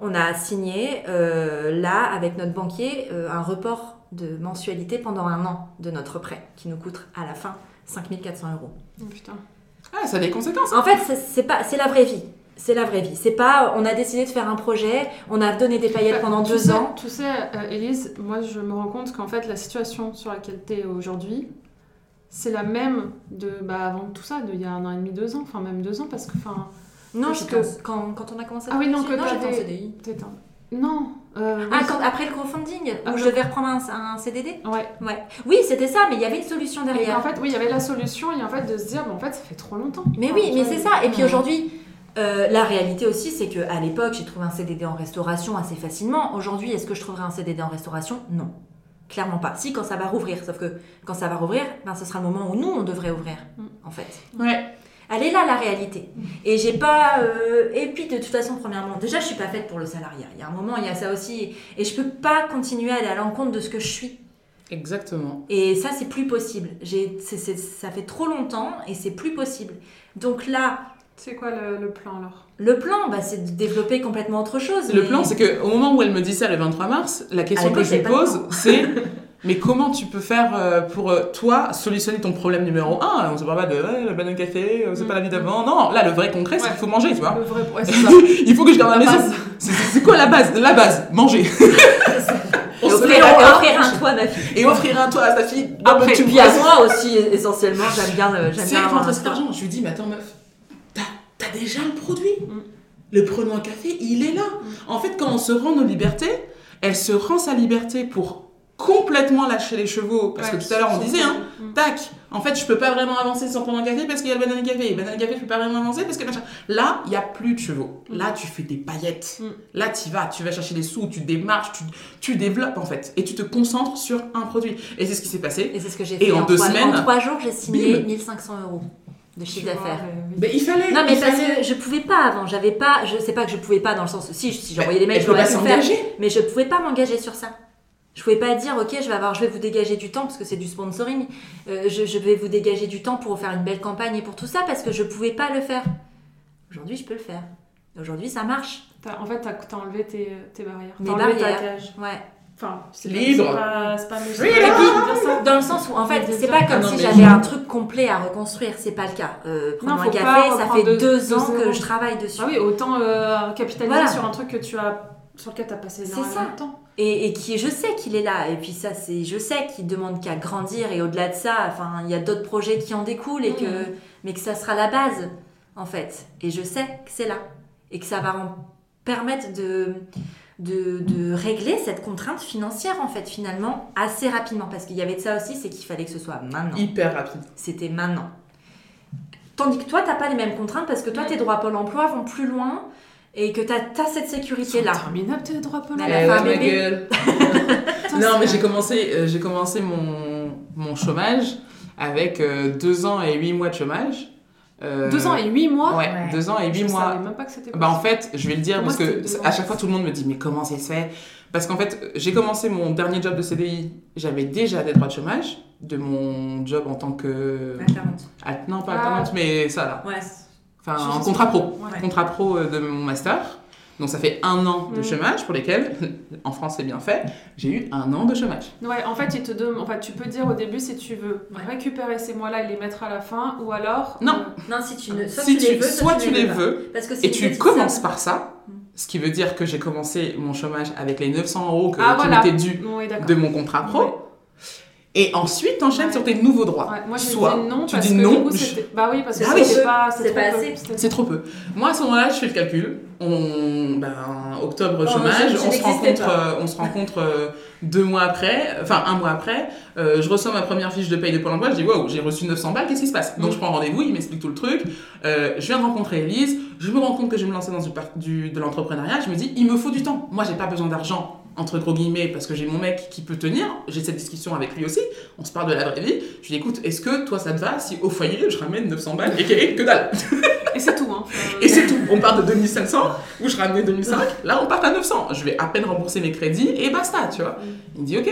D: on a signé, euh, là, avec notre banquier, euh, un report de mensualité pendant un an de notre prêt, qui nous coûte à la fin 5400 euros.
B: Oh, putain.
C: Ah, ça a des conséquences.
D: En fait, c'est- pas, c'est la vraie vie. C'est la vraie vie. C'est pas, on a décidé de faire un projet, on a donné des paillettes pendant
B: Tu
D: deux
B: sais-
D: ans.
B: Tu sais, euh, Élise, moi je me rends compte qu'en fait la situation sur laquelle tu es aujourd'hui, c'est la même de bah, avant tout ça, d'il y a un an et demi, deux ans, enfin même deux ans, parce que enfin.
D: Non,
B: Parce que-
D: quand, quand on a commencé à
B: Ah oui, non, que
D: dessus, j'étais en CDI.
B: Non. euh,
D: Ah,
B: oui.
D: quand, après le crowdfunding,
B: Ah,
D: où je
B: je-
D: devais reprendre un, un CDD
B: Ouais.
D: Ouais. Oui, c'était ça, mais il y avait une solution
B: Et
D: derrière.
B: en fait, oui, il y avait la solution et en fait de se dire, mais en fait, ça fait trop longtemps.
D: Mais oui, mais c'est ça. Et puis aujourd'hui, euh, la réalité aussi, c'est qu'à l'époque, j'ai trouvé un CDD en restauration assez facilement. Aujourd'hui, est-ce que je trouverai un CDD en restauration? Non. Clairement pas. Si, quand ça va rouvrir. Sauf que quand ça va rouvrir, ben, ce sera le moment où nous, on devrait ouvrir,
B: Mhm.
D: en fait.
C: Ouais.
D: Elle est là, la réalité. Et j'ai pas. euh, Et puis, de toute façon, premièrement, déjà, je suis pas faite pour le salariat. Il y a un moment, il y a ça aussi. Et je peux pas continuer à aller à l'encontre de ce que je suis.
C: Exactement.
D: Et ça, c'est plus possible. J'ai, c'est- c'est- ça fait trop longtemps et c'est plus possible. Donc là,
B: C'est quoi le, le plan alors?
D: le plan, bah, c'est de développer complètement autre chose.
C: Le
D: mais-
C: plan, c'est qu'au moment où elle me dit ça le 23 mars, la question que je
D: de
C: pose, c'est mais comment tu peux faire euh, pour euh, toi solutionner ton problème numéro un? On se parle pas de ouais, le banane café, euh, c'est
B: Mm.
C: pas la vie d'avant. Non, là, le vrai concret, c'est
B: Ouais.
C: qu'il faut manger, tu vois.
B: Le vrai, ouais, c'est ça.
C: Il faut que je garde la
B: La
C: maison. C'est- quoi la base? La base, manger.
D: Et
C: On se
D: offrir, et offrir un toit à ma fille.
C: et offrir un toit à sa fille.
D: Après,
C: tu
D: puis à moi aussi, essentiellement, j'aime bien,
C: C'est
D: bien avoir
C: cet argent. Je lui dis, mais attends, meuf, t'as déjà le produit.
B: Mm.
C: Le prenant café, il est là. En fait, quand on se rend nos libertés, elle se rend sa liberté pour complètement lâcher les chevaux. Parce
B: Ouais,
C: que tout à l'heure, on disait, hein,
B: Mm.
C: tac, en fait, je peux pas vraiment avancer sans prendre un café parce qu'il y a le banane café. Et banane café, je peux pas vraiment avancer parce que machin. Là, il y a plus de chevaux.
B: Mm.
C: Là, tu fais des paillettes.
B: Mm.
C: Là, tu vas, tu vas chercher des sous, tu démarches, tu, tu développes en fait. Et tu te concentres sur un produit. Et c'est ce qui s'est passé.
D: Et c'est ce que j'ai
C: Et
D: fait.
C: en deux
D: trois,
C: semaines,
D: en trois jours, j'ai signé
C: bim.
D: 1500 euros de chiffre d'affaires.
B: euh.
C: Mais il fallait.
D: Non, mais parce
C: fallait.
D: que je pouvais pas avant. J'avais pas. Je sais pas que je pouvais pas dans le sens. Si, si j'envoyais des mails, je l'aurais
C: pas
D: faire. Mais je pouvais pas m'engager sur ça. Je pouvais pas dire, ok, je vais avoir, je vais vous dégager du temps parce que c'est du sponsoring. Euh, je, je vais vous dégager du temps pour faire une belle campagne et pour tout ça parce que je pouvais pas le faire. Aujourd'hui, je peux le faire. Aujourd'hui, ça marche.
B: En fait, t'as as enlevé tes, tes barrières.
D: Mes barrières.
B: ta cage.
D: Ouais.
B: Enfin, c'est
C: Libre.
B: pas- C'est pas, pas.
D: Dans le sens où, en fait, c'est pas comme
C: Ah non,
D: si j'avais un truc complet à reconstruire. C'est pas le cas. Euh, prendre
B: Non,
D: un
B: faut
D: café,
B: pas
D: ça fait
B: de-
D: deux
B: de
D: ans que je travaille dessus.
B: Ah oui, autant euh, capitaliser
D: Voilà.
B: sur un truc que tu as, sur lequel tu as passé
D: C'est
B: énormément
D: ça.
B: de temps.
D: Et, et qui, je sais qu'il est là. Et puis ça, c'est, je sais qu'il demande qu'à grandir. Et au-delà de ça, enfin, il y a d'autres projets qui en découlent et que,
B: Mhm.
D: mais que ça sera la base, en fait. Et je sais que c'est là et que ça va en permettre de, de, de régler cette contrainte financière, en fait, finalement, assez rapidement. Parce qu'il y avait de ça aussi, c'est qu'il fallait que ce soit maintenant.
C: Hyper rapide.
D: C'était maintenant. Tandis que toi, t'as pas les mêmes contraintes parce que toi,
B: Mm.
D: tes droits Pôle emploi vont plus loin et que t'as as cette sécurité-là.
B: Interminable tes droits
D: a
C: Eh
D: fait un
C: ouais, ma gueule. Non, mais j'ai commencé, euh, j'ai commencé mon, mon chômage avec euh, deux ans et huit mois de chômage. Euh,
B: Deux ans et huit mois
C: Ouais,
D: Ouais.
C: deux ans et
B: Je
C: huit mois.
B: savais même pas que c'était
C: Bah en fait, je vais le dire
B: Pour
C: parce
B: moi,
C: que à chaque fois tout le monde me dit mais comment ça se fait? Parce qu'en fait, j'ai commencé mon dernier job de CDI, j'avais déjà des droits de chômage de mon job en tant que
D: Alternante.
C: Ah, non pas
B: Ah.
C: alternante mais ça là.
D: Ouais.
C: Enfin contrat pro,
B: Ouais.
C: contrat pro euh, de mon master. Donc ça fait un an de
B: Mm.
C: chômage pour lesquels, en France c'est bien fait, j'ai eu un an de chômage.
B: Ouais, en fait, te donne, en fait, tu peux dire au début si tu veux récupérer ces mois-là et les mettre à la fin, ou alors.
C: Non.
B: euh,
D: Non, si tu ne. Soit
C: si
D: tu les veux,
C: soit tu les veux,
D: Parce que c'est
C: et tu commences par ça,
D: Mm.
C: ce qui veut dire que j'ai commencé mon chômage avec les 900 euros que,
B: Ah,
C: qui
B: voilà.
C: m'étaient dus
B: Oui, d'accord.
C: de mon contrat pro. Et ensuite, t'enchaînes
B: Ouais.
C: sur tes nouveaux droits.
B: Ouais, moi, j'ai
C: Soit
B: dit non
C: tu
B: parce
C: dis
B: que
C: non,
B: du coup,
C: je-
B: c'était. Bah oui, parce que
D: Ah oui,
B: pas.
D: c'est
B: trop
D: pas
B: peu.
D: assez.
C: C'est trop peu. Moi, à ce moment-là, je fais le calcul. On, ben, octobre
D: Oh,
C: chômage,
D: je- je
C: on, se
D: n'existais
C: rencontre,
D: pas.
C: euh, on se rencontre euh, deux mois après, enfin un mois après. euh, je reçois ma première fiche de paye de Pôle emploi. Je dis waouh, j'ai reçu 900 balles, qu'est-ce qui se passe? Donc
B: Mm.
C: je prends rendez-vous, il m'explique tout le truc. Euh, je viens de rencontrer Elise. Je me rends compte que je vais me lancer dans du, du- de l'entrepreneuriat. Je me dis, il me faut du temps. Moi, j'ai pas besoin d'argent entre gros guillemets parce que j'ai mon mec qui peut tenir. J'ai cette discussion avec lui aussi. On se parle de la vraie vie. Je lui dis écoute, est-ce que toi ça te va si au foyer je ramène 900 balles et que dalle?
B: Et c'est tout, hein.
C: Et c'est tout. On part de 2500, où je ramenais 2005. Là, on part à 900. Je vais à peine rembourser mes crédits et basta, tu vois. Il me dit, ok,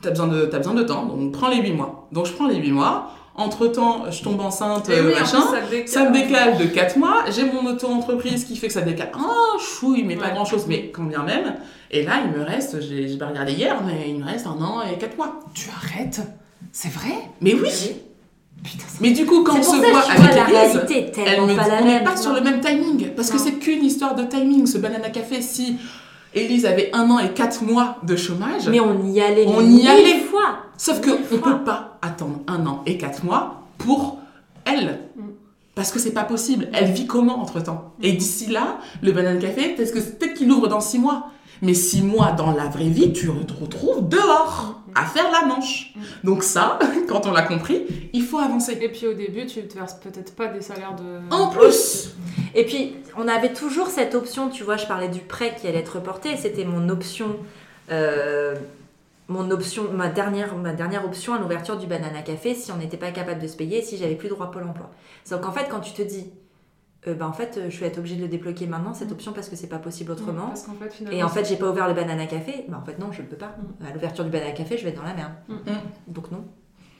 C: t'as besoin, de, besoin de temps, donc prends les 8 mois. Donc, je prends les 8 mois. Entre-temps, je tombe enceinte,
B: en
C: machin.
B: ça décale.
C: Ça me décale de 4 mois. J'ai mon auto-entreprise qui fait que ça décale. Oh, chouille, mais pas grand-chose, mais quand bien même. Et là, il me reste, j'ai pas regardé hier, mais il me reste un an et 4 mois.
B: Tu arrêtes? C'est vrai?
C: Mais oui
B: Putain,
C: Mais du coup, quand on se
D: ça
C: voit avec
D: la
C: Elise,
D: réalité
C: elle
D: tellement
C: me
D: pas
C: dit,
D: la
C: on n'est pas sur le même timing, parce que c'est qu'une histoire de timing, ce banana café. Si Élise avait un an et quatre mois de chômage,
D: Mais on y allait.
C: On y allait.
D: fois.
C: sauf qu'on ne peut pas attendre un an et quatre mois pour elle.
B: Mm.
C: Parce que c'est pas possible. Elle vit comment entre temps Et d'ici là, le banana café, peut-être que- peut-être qu'il ouvre dans six mois. Mais six mois dans la vraie vie, tu te retrouves dehors à faire la manche.
B: Mm.
C: Donc ça, quand on l'a compris, il faut avancer.
B: Et puis au début, tu te verses peut-être pas des salaires de.
C: En plus,
D: Et puis, on avait toujours cette option, tu vois, je parlais du prêt qui allait être reporté, c'était mon option, euh, mon option, ma dernière, ma dernière option à l'ouverture du Banana Café si on n'était pas capable de se payer, si j'avais plus droit Pôle emploi. Donc en fait, quand tu te dis, euh, bah, en fait, euh, je vais être obligée de le débloquer maintenant, cette option, parce que c'est pas possible autrement.
B: Parce qu'en fait, finalement.
D: Et en fait, j'ai pas ouvert le Banana Café. Bah, en fait, non, je ne peux pas.
B: Mm.
D: À l'ouverture du Banana Café, je vais être dans la merde.
B: Mm.
D: Donc, non.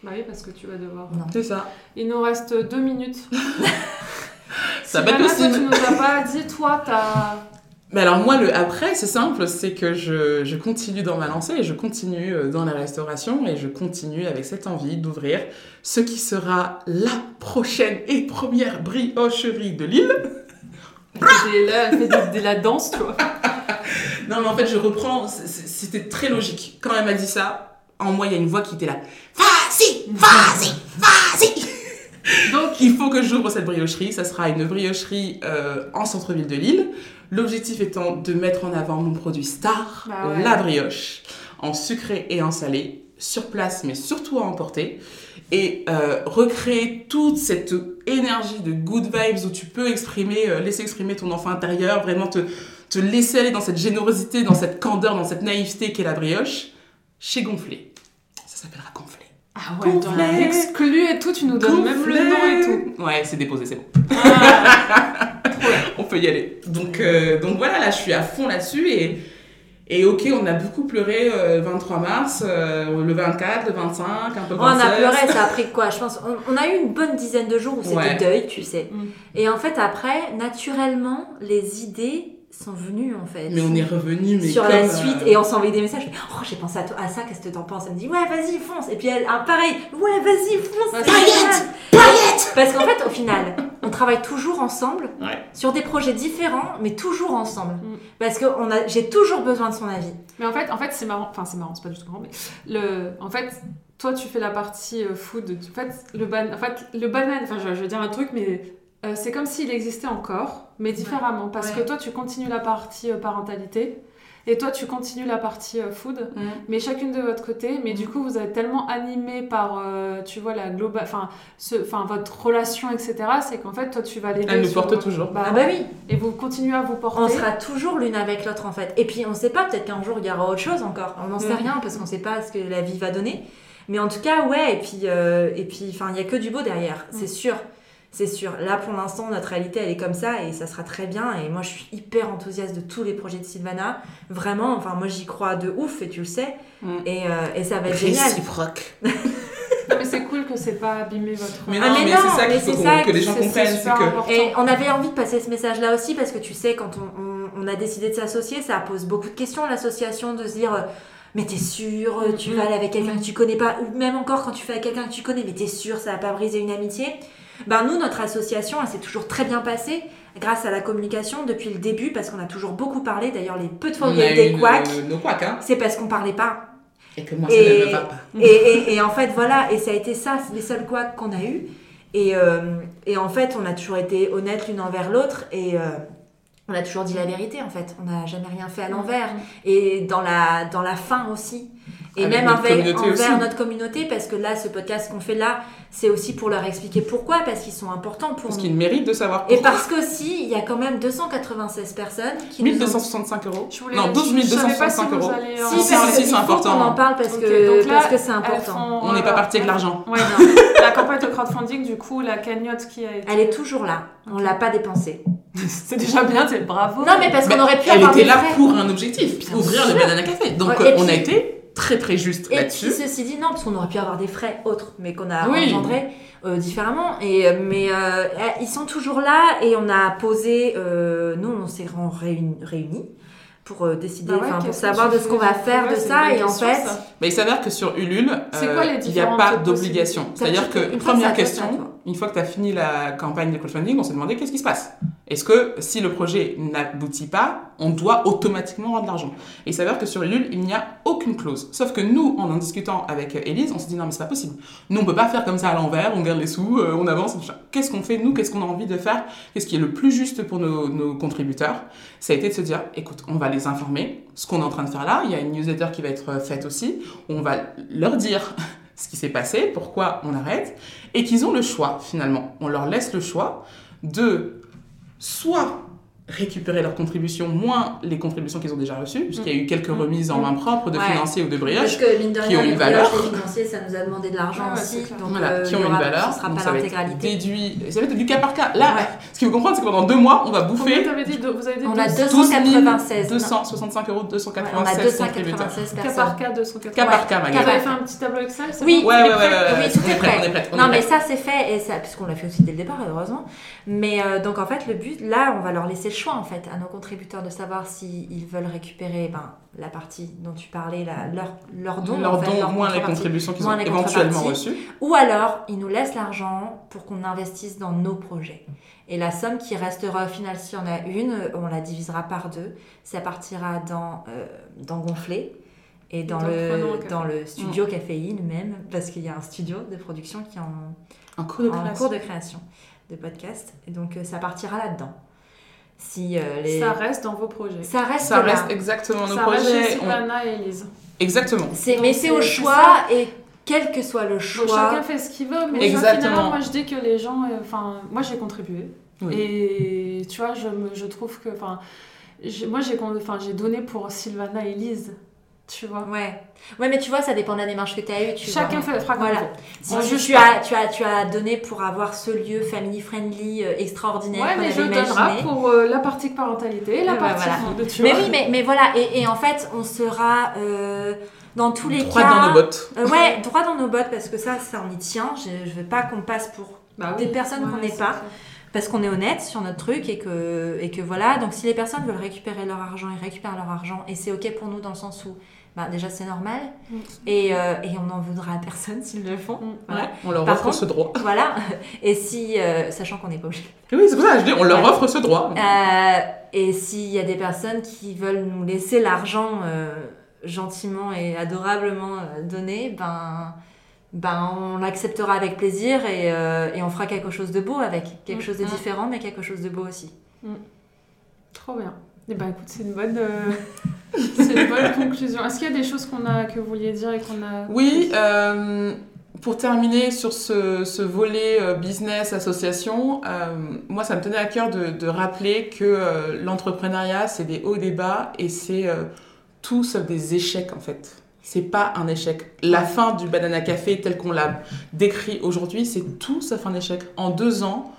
B: Bah oui, parce que tu vas devoir.
D: Non.
C: c'est ça.
B: Il nous reste deux minutes.
C: Ça va être possible.
B: tu nous as pas dit, toi, t'as.
C: Mais alors moi, le après, c'est simple, c'est que je, je continue dans ma lancée et je continue euh, dans la restauration et je continue avec cette envie d'ouvrir ce qui sera la prochaine et première briocherie de
B: là, elle fait de, de la danse, tu vois.
C: Non mais en fait, je reprends, c'était très logique. Quand elle m'a dit ça, en moi, il y a une voix qui était là. Vas-y, vas-y, vas-y Donc il faut que j'ouvre cette briocherie. Ça sera une briocherie euh, en centre-ville de Lille. L'objectif étant de mettre en avant mon produit star,
B: Bah ouais.
C: la brioche, en sucré et en salé, sur place mais surtout à emporter. Et euh, recréer toute cette énergie de good vibes où tu peux exprimer, euh, laisser exprimer ton enfant intérieur, vraiment te, te laisser aller dans cette générosité, dans cette candeur, dans cette naïveté qu'est la brioche, chez Gonflé. Ça s'appellera Gonflé.
B: Ah ouais, dans l'exclu et tout, tu nous donnes même le nom et tout.
C: Ouais, c'est déposé, c'est bon.
B: Ah.
C: On peut y aller. Donc, euh, donc voilà, là, je suis à fond là-dessus et, et ok, on a beaucoup pleuré euh, 23 mars, euh, le 24, le 25, un peu le
D: On a
C: 26.
D: pleuré, ça a pris quoi Je pense. On, on a eu une bonne dizaine de jours où c'était
C: Ouais.
D: deuil, tu sais.
B: Mm.
D: Et en fait, après, naturellement, les idées sont venues, en fait.
C: Mais on est revenu, mais
D: sur
C: comme,
D: la
C: euh,
D: suite et on s'envoyait des messages. Oh, j'ai pensé à, toi, à ça, qu'est-ce que t'en penses? Elle me dit, ouais, vas-y, fonce. Et puis elle, ah, pareil, ouais, vas-y, fonce. C'est génial. Parce qu'en fait, au final, on travaille toujours ensemble
C: Ouais.
D: sur des projets différents, mais toujours ensemble.
B: Mm.
D: Parce que on a, j'ai toujours besoin de son avis.
B: Mais en fait, en fait c'est marrant. Enfin, c'est marrant, c'est pas du tout marrant, mais le, en fait, toi, tu fais la partie euh, food. En fait, le ban, en fait, le banane. Enfin, je, je veux dire un truc, mais euh, c'est comme s'il existait encore, mais différemment, parce
D: Ouais.
B: que toi, tu continues la partie euh, parentalité. Et toi, tu continues la partie euh, food,
C: Mm.
B: mais chacune de votre côté. Mais du coup, vous êtes tellement animés par, euh, tu vois, la globale, enfin, ce, enfin, votre relation, etc. C'est qu'en fait, toi, tu vas l'aider.
C: Elle nous
B: sur-
C: porte toujours.
B: Bah,
D: Ah bah oui,
B: Et vous continuez à vous porter.
D: on sera toujours l'une avec l'autre en fait. Et puis on sait pas, peut-être qu'un jour il y aura autre chose encore. On n'en sait
B: Mm.
D: rien parce qu'on sait pas ce que la vie va donner. Mais en tout cas, ouais, et puis, euh, et puis, enfin, il y a que du beau derrière, c'est sûr. C'est sûr. Là, pour l'instant, notre réalité, elle est comme ça et ça sera très bien. Et moi, je suis hyper enthousiaste de tous les projets de Sylvana. Vraiment, enfin, moi, j'y crois de ouf et tu le sais.
C: Mm.
D: Et, euh, et ça va être génial.
C: Réciproque.
B: Non, mais c'est cool que c'est pas abîmé votre.
C: Mais
D: Ah,
C: non,
D: mais
C: c'est ça
D: mais
C: qu'il faut
D: c'est
C: qu'on-
D: ça
C: que les
D: qui-
C: gens comprennent. que.
D: Et on avait envie de passer ce message-là aussi parce que tu sais, quand on, on- on a décidé de s'associer, ça pose beaucoup de questions, l'association, de se dire euh, Mais t'es sûr, euh, tu
B: Mm,
D: vas
B: mm,
D: aller avec quelqu'un que tu connais pas Ou même encore quand tu fais avec quelqu'un que tu connais, mais t'es sûr, ça va pas briser une amitié Ben nous, notre association, elle s'est toujours très bien passée grâce à la communication depuis le début parce qu'on a toujours beaucoup parlé. D'ailleurs, les peu de fois où il y a eu des couacs,
C: hein.
D: c'est parce qu'on parlait pas.
C: Et que moi, ça
D: Et-
C: ne me va pas.
D: Et, et- et en fait, voilà, et ça a été ça, les seuls couacs qu'on a eu. Et, euh, et en fait, on a toujours été honnêtes l'une envers l'autre et euh, on a toujours dit la vérité, en fait. On n'a jamais rien fait à l'envers. Et dans la, dans la fin aussi. Et
C: Avec
D: même envers
C: aussi.
D: notre communauté, parce que là, ce podcast qu'on fait là, c'est aussi pour leur expliquer pourquoi, parce qu'ils sont importants pour
C: Parce
D: nous.
C: qu'ils méritent de savoir
D: Et
C: pourquoi.
D: parce qu'aussi, il y a quand même 296 personnes qui nous ont
C: 1265 euros.
B: Je voulais-
C: Non,
B: je- je savais pas si
C: 12 265
B: vous
C: euros.
D: Si,
C: Si, si,
D: que
C: si, c'est important.
D: qu'on en parle parce que
B: là,
D: parce que c'est important.
B: font,
C: On n'est pas
B: euh,
C: parti avec l'argent.
B: Ouais, non. la campagne de crowdfunding, du coup, la cagnotte qui a été.
D: Elle est toujours là. On l'a pas dépensée.
B: C'est déjà bien, c'est bravo.
D: Non, mais parce qu'on aurait pu
C: elle
D: avoir
C: était
D: des
C: là
D: frais.
C: pour un objectif,
D: Bien
C: ouvrir
D: sûr.
C: le Banana Café. Donc
D: Ouais,
C: euh, on
D: puis-
C: a été très très juste
D: Et puis
C: là-dessus.
D: ceci dit, non, parce qu'on aurait pu avoir des frais autres, mais qu'on a
B: Oui.
D: engendrés euh, différemment. Et, euh, mais euh, ils sont toujours là et on a posé, euh, nous on s'est ren- réuni- réunis pour décider,
B: Bah ouais,
D: pour savoir de ce qu'on va faire de ça. Et en fait,
B: ça.
C: Mais il s'avère que sur Ulule,
B: C'est
C: euh,
B: quoi les
C: il n'y a pas d'obligation. C'est-à-dire que, première question, une fois que tu as fini la campagne de crowdfunding, on s'est demandé qu'est-ce qui se passe. Est-ce que si le projet n'aboutit pas, on doit automatiquement rendre l'argent? Et il s'avère que sur Ulule, il n'y a aucune clause. Sauf que nous, en en discutant avec Élise, on s'est dit non mais c'est pas possible. Nous, on peut pas faire comme ça à l'envers, on garde les sous, euh, on avance. Qu'est-ce qu'on fait nous? Qu'est-ce qu'on a envie de faire? Qu'est-ce qui est le plus juste pour nos, nos contributeurs? Ça a été de se dire, écoute, on va les informer. Ce qu'on est en train de faire là, il y a une newsletter qui va être euh, faite aussi. On va leur dire ce qui s'est passé, pourquoi on arrête, et qu'ils ont le choix finalement. On leur laisse le choix de soit récupérer leurs contributions moins les contributions qu'ils ont déjà reçues, puisqu'il y a eu quelques remises en main propre de
D: Ouais.
C: financiers ou de
D: parce
C: brioches,
D: que mine de
C: qui ont une valeur.
D: les financiers, ça nous a demandé de l'argent
B: Ouais, ouais,
D: aussi. Donc,
C: voilà,
D: euh,
C: qui ont une
D: aura-
C: valeur.
D: Ce sera
C: donc
D: pas
C: ça va être
D: l'intégralité.
C: déduit. Ça va être du cas par cas. Là,
D: Ouais.
C: ce qu'il faut comprendre, c'est que pendant deux mois, on va
B: Combien
C: bouffer
B: t'avais dit Vous avez dit
D: On a
B: 200
D: deux-
C: 12
D: 296.
C: 265 euros,
D: Ouais, on a
C: 296 contributeurs.
D: 296
B: Cas par cas, 280.
C: Cas par cas,
B: Vous avez fait un petit tableau Excel
D: Oui.
C: Ouais, ouais, ouais,
D: tout
C: on
D: est
C: prêt,
D: Non, mais ça c'est fait, ça, puisqu'on l'a fait aussi dès le départ, heureusement. Mais euh, donc en fait, le but, là, on va leur laisser choix en fait à nos contributeurs de savoir s'ils veulent récupérer ben, la partie dont tu parlais, la, leur, leur don,
C: Leur
D: en fait,
C: don,
D: leur
C: moins les contributions qu'ils ont éventuellement reçues.
D: Ou alors, ils nous laissent l'argent pour qu'on investisse dans nos projets. Et la somme qui restera au final, si on a une, on la divisera par deux. Ça partira dans, euh, dans Gonflé et dans, le, dans le studio caféine même, parce qu'il y a un studio de production qui est en,
C: En cours de
D: en cours de création de podcast. Et donc, euh, ça partira là-dedans. Si euh, les...
B: Ça reste dans vos projets.
D: ça reste
C: Ça
D: là.
C: reste exactement nos
B: Ça reste chez
C: projets. on-
B: Sylvana et Elise.
C: Exactement.
D: Mais c'est au
B: c'est-
D: choix et quel que soit le
B: Donc,
D: choix.
B: chacun fait ce qu'il veut, mais
C: Exactement.
B: finalement, moi je dis que les gens. euh, Enfin, moi j'ai contribué.
C: Oui.
B: Et tu vois, je, me, je trouve que. Enfin, j'ai- moi j'ai con- enfin, j'ai donné pour Sylvana et Elise. Tu vois.
D: Ouais. ouais, mais tu vois, ça dépend de la démarche que tu as eue. Tu
B: Chacun
D: vois.
B: fait, fera comme
D: Voilà. Si
B: Moi,
D: tu,
B: je
D: tu as, tu, as, tu as donné pour avoir ce lieu family friendly euh, extraordinaire
B: Ouais, mais je donnerai pour euh, la partie parentalité et la
D: Ouais, bah,
B: partie
D: voilà.
B: food, tu
D: Mais
B: vois.
D: oui, mais, mais voilà. Et, et en fait, on sera euh, dans tous les
C: Droit
D: cas.
C: dans nos bottes.
D: Euh, ouais, droit dans nos bottes parce que ça, ça on y tient. Je, je veux pas qu'on passe pour
B: Bah
D: des personnes qu'on n'est pas. parce qu'on est honnête sur notre truc et que, et que voilà. Donc si les personnes veulent récupérer leur argent, ils récupèrent leur argent et c'est ok pour nous dans le sens où bah, déjà c'est normal
B: Mm.
D: et, euh, et on n'en voudra à personne s'ils le font.
B: Mm.
D: Voilà.
C: Ouais, on leur
D: Par
C: offre
D: contre-
C: ce droit.
D: voilà. Et si, euh, sachant qu'on n'est pas obligé.
C: Oui, c'est pour ça que je dis, on leur offre ce droit.
D: Euh, et s'il y a des personnes qui veulent nous laisser l'argent euh, gentiment et adorablement donné, ben, ben on l'acceptera avec plaisir et, euh, et on fera quelque chose de beau avec. Quelque
B: Mm.
D: chose de différent, mais quelque chose de beau aussi.
B: Trop bien. Eh ben, écoute, c'est une bonne, euh, c'est une bonne conclusion. Est-ce qu'il y a des choses qu'on a, que vous vouliez dire et qu'on a...
C: Oui, euh, pour terminer sur ce, ce volet euh, business, association, moi ça me tenait à cœur de, de rappeler que l'entrepreneuriat c'est des hauts et des bas et c'est tout sauf des échecs en fait. C'est pas un échec. La fin du Banana Café tel qu'on l'a décrit aujourd'hui, c'est tout sauf un échec. En deux ans,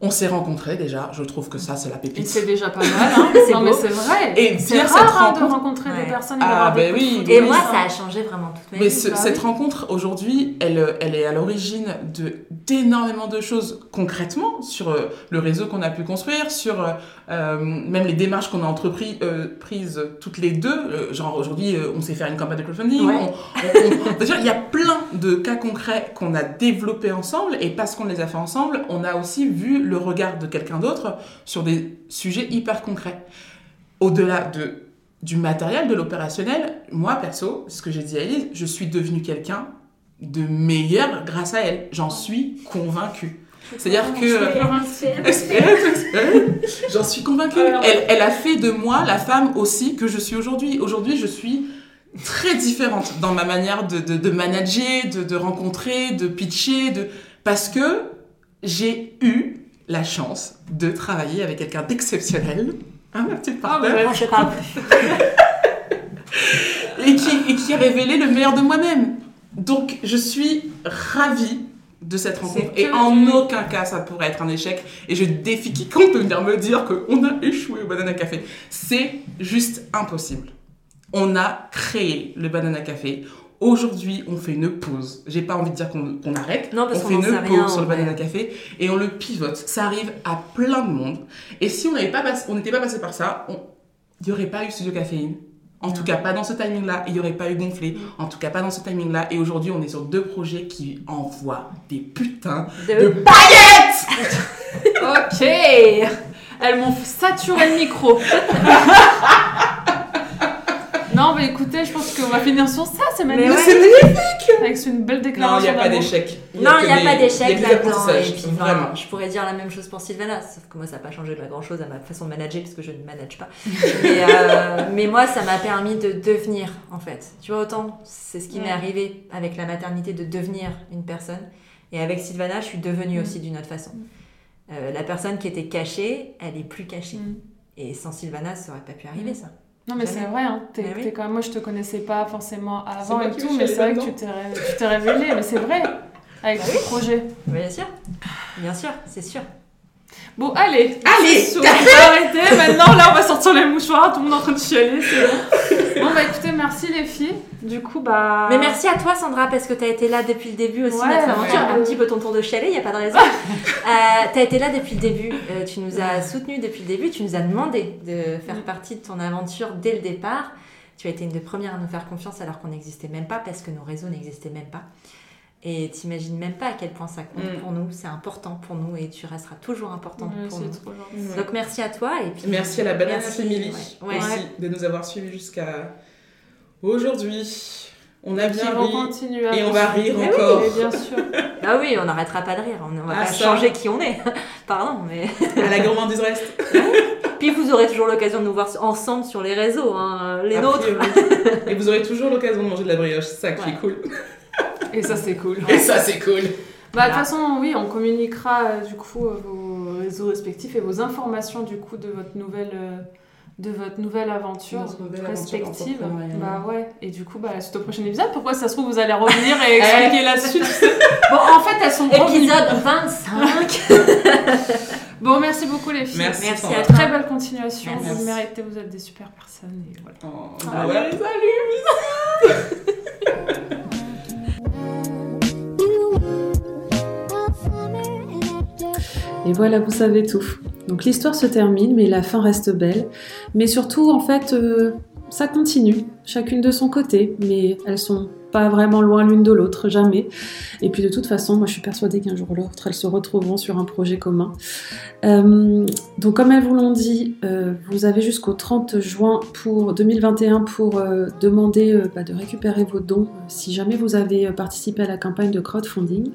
C: on s'est rencontrés déjà. Je trouve que ça c'est la pépite.
B: c'est déjà pas mal, hein
D: C'est
B: Non, mais c'est vrai.
C: Et
B: c'est rare
C: cette
B: hein, de
C: rencontre-
B: rencontrer
D: Ouais.
B: des personnes et
C: Ah, ben oui.
D: Et moi,
B: ça.
D: a changé vraiment toute ma
C: Mais
D: vie.
C: ce-
B: bah
C: cette
B: oui.
C: rencontre aujourd'hui, elle, elle est à l'origine de d'énormément de choses concrètement sur euh, le réseau qu'on a pu construire, sur euh, euh, même les démarches qu'on a entreprises euh, prises toutes les deux. Euh, genre aujourd'hui, euh, on sait faire une campagne de crowdfunding.
D: Ouais.
C: on- on- on- Déjà, il y a plein de cas concrets qu'on a développés ensemble et parce qu'on les a fait ensemble, on a aussi vu le regard de quelqu'un d'autre sur des sujets hyper concrets. Au-delà de du matériel, de l'opérationnel, moi perso, ce que j'ai dit à Elise, je suis devenue quelqu'un de meilleur grâce à elle. J'en suis convaincue. C'est-à-dire que... J'en suis convaincue. Elle a fait de moi la femme aussi que je suis aujourd'hui. Aujourd'hui, je suis très différente dans ma manière de, de, de manager, de, de rencontrer, de pitcher, de... parce que j'ai eu la chance de travailler avec quelqu'un d'exceptionnel. Hein, ma petite
B: Ah.
D: Je parle
C: et qui, et qui a révélé le meilleur de moi-même. Donc, je suis ravie de cette rencontre. Et en
B: du-
C: aucun cas, ça pourrait être un échec. Et je défie quiconque de venir me dire qu'on a échoué au Banana Café. C'est juste impossible. On a créé le Banana Café. Aujourd'hui, on fait une pause. J'ai pas envie de dire qu'on arrête.
D: Non, parce
C: on
D: qu'on
C: fait une pause sur le. Banana Café et on le pivote. Ça arrive à plein de monde. Et si on n'avait pas on n'était pas passé par ça, on- il n'y aurait pas eu Studio Caféine. En tout cas, pas dans ce timing-là. Il n'y aurait pas eu Gonflé. En tout cas, pas dans ce timing-là. Et aujourd'hui, on est sur deux projets qui envoient des putains de
D: De...
C: paillettes
B: Ok Elles m'ont saturé le micro. non, mais écoutez, je pense qu'on va finir sur ça, c'est magnifique.
D: Mais ouais.
C: C'est magnifique
B: Avec une belle
C: Non,
B: déclaration
C: il n'y a pas d'échec.
D: Non, il n'y a pas d'échec
C: il y a que des
D: là-dedans. Et puis,
C: Vraiment.
D: je pourrais dire la même chose pour Sylvana, sauf que moi, ça n'a pas changé grand-chose à ma façon de manager, parce que je ne manage pas. mais, euh, mais moi, ça m'a permis de devenir, en fait. Tu vois, autant, c'est ce qui m'est
B: Ouais.
D: arrivé avec la maternité, de devenir une personne. Et avec Sylvana, je suis devenue
B: Mm.
D: aussi d'une autre façon. Euh, la personne qui était cachée, elle est plus cachée.
B: Mm.
D: Et sans Sylvana, ça aurait pas pu arriver,
B: Mm.
D: ça.
B: Non, mais c'est vrai, hein.
D: oui.
B: quand même... moi je te connaissais pas forcément avant et tout, mais c'est vrai que tu t'es, ré- tu t'es révélé, mais c'est vrai, avec
D: Bah
B: ce
D: oui.
B: projet.
D: Bien sûr. Bien sûr, c'est sûr.
B: Bon, allez,
C: Allez,
B: arrêter. Maintenant, là, on va sortir les mouchoirs, tout le monde est en train de chialer, c'est bon. Bon, bah écoutez, merci les filles. Du coup, bah.
D: Mais merci à toi, Sandra, parce que tu as été là depuis le début aussi,
B: Ouais,
D: notre aventure.
B: ouais.
D: Un petit peu ton tour de chialer, il n'y a pas de raison. euh, tu as été là depuis le début. Euh, tu nous as soutenus depuis le début. Tu nous as demandé de faire
B: Mm.
D: partie de ton aventure dès le départ. Tu as été une des premières à nous faire confiance alors qu'on n'existait même pas, parce que nos réseaux n'existaient même pas. Et t'imagines même pas à quel point ça compte
C: Mm.
D: pour nous. C'est important pour nous et tu resteras toujours importante
B: Ouais,
D: pour nous.
B: trop gentil.
D: Donc merci à toi et puis
C: Merci à la Banana
D: Merci,
C: Family
D: ouais. Ouais.
C: aussi de nous avoir suivis jusqu'à aujourd'hui. On a bien ri. Et on va rire
B: Mais
C: encore.
B: Oui, bien sûr.
D: Ah oui, on n'arrêtera pas de rire. On va
C: Ah,
D: pas
C: ça.
D: changer qui on est. Pardon, mais.
C: À la gourmandise reste.
D: Puis vous aurez toujours l'occasion de nous voir ensemble sur les réseaux, hein, les nôtres.
C: Et vous aurez toujours l'occasion de manger de la brioche, c'est ça qui
D: Ouais.
C: est cool.
B: Et ça, c'est cool.
C: Et ça, c'est cool.
B: Bah, de toute façon, oui, on communiquera euh, du coup euh, vos réseaux respectifs et vos informations du coup de votre nouvelle, euh, de votre nouvelle aventure
C: Notre nouvelle aventure
B: respective. Bah ouais. Et du coup, bah, suite au prochain épisode, pourquoi ça se trouve vous allez revenir et expliquer la suite. Bon, en fait, elles sont.
D: Épisode 25.
B: Bon, merci beaucoup les filles.
C: Merci,
D: Merci à toi.
B: Très belle continuation.
D: Merci.
B: Vous le méritez. Vous êtes des super personnes. Et voilà.
C: Oh,
B: Ah,
C: bah ouais, salut
A: Et voilà, vous savez tout. Donc l'histoire se termine, mais la fin reste belle. Mais surtout, en fait, euh, ça continue, chacune de son côté, mais elles sont pas vraiment loin l'une de l'autre, jamais. Et puis de toute façon, moi je suis persuadée qu'un jour ou l'autre, elles se retrouveront sur un projet commun. Euh, donc comme elles vous l'ont dit, euh, vous avez jusqu'au 30 juin pour 2021 pour euh, demander bah, de récupérer vos dons si jamais vous avez participé à la campagne de crowdfunding.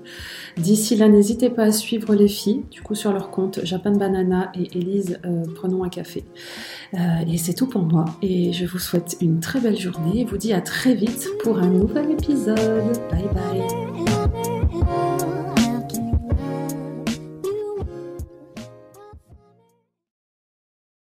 A: D'ici là, n'hésitez pas à suivre les filles, du coup sur leur compte Japan Banana et Elise Prenons un café. et c'est tout pour moi. Et je vous souhaite une très belle journée et vous dis à très vite pour un nouvel épisode. Bye bye.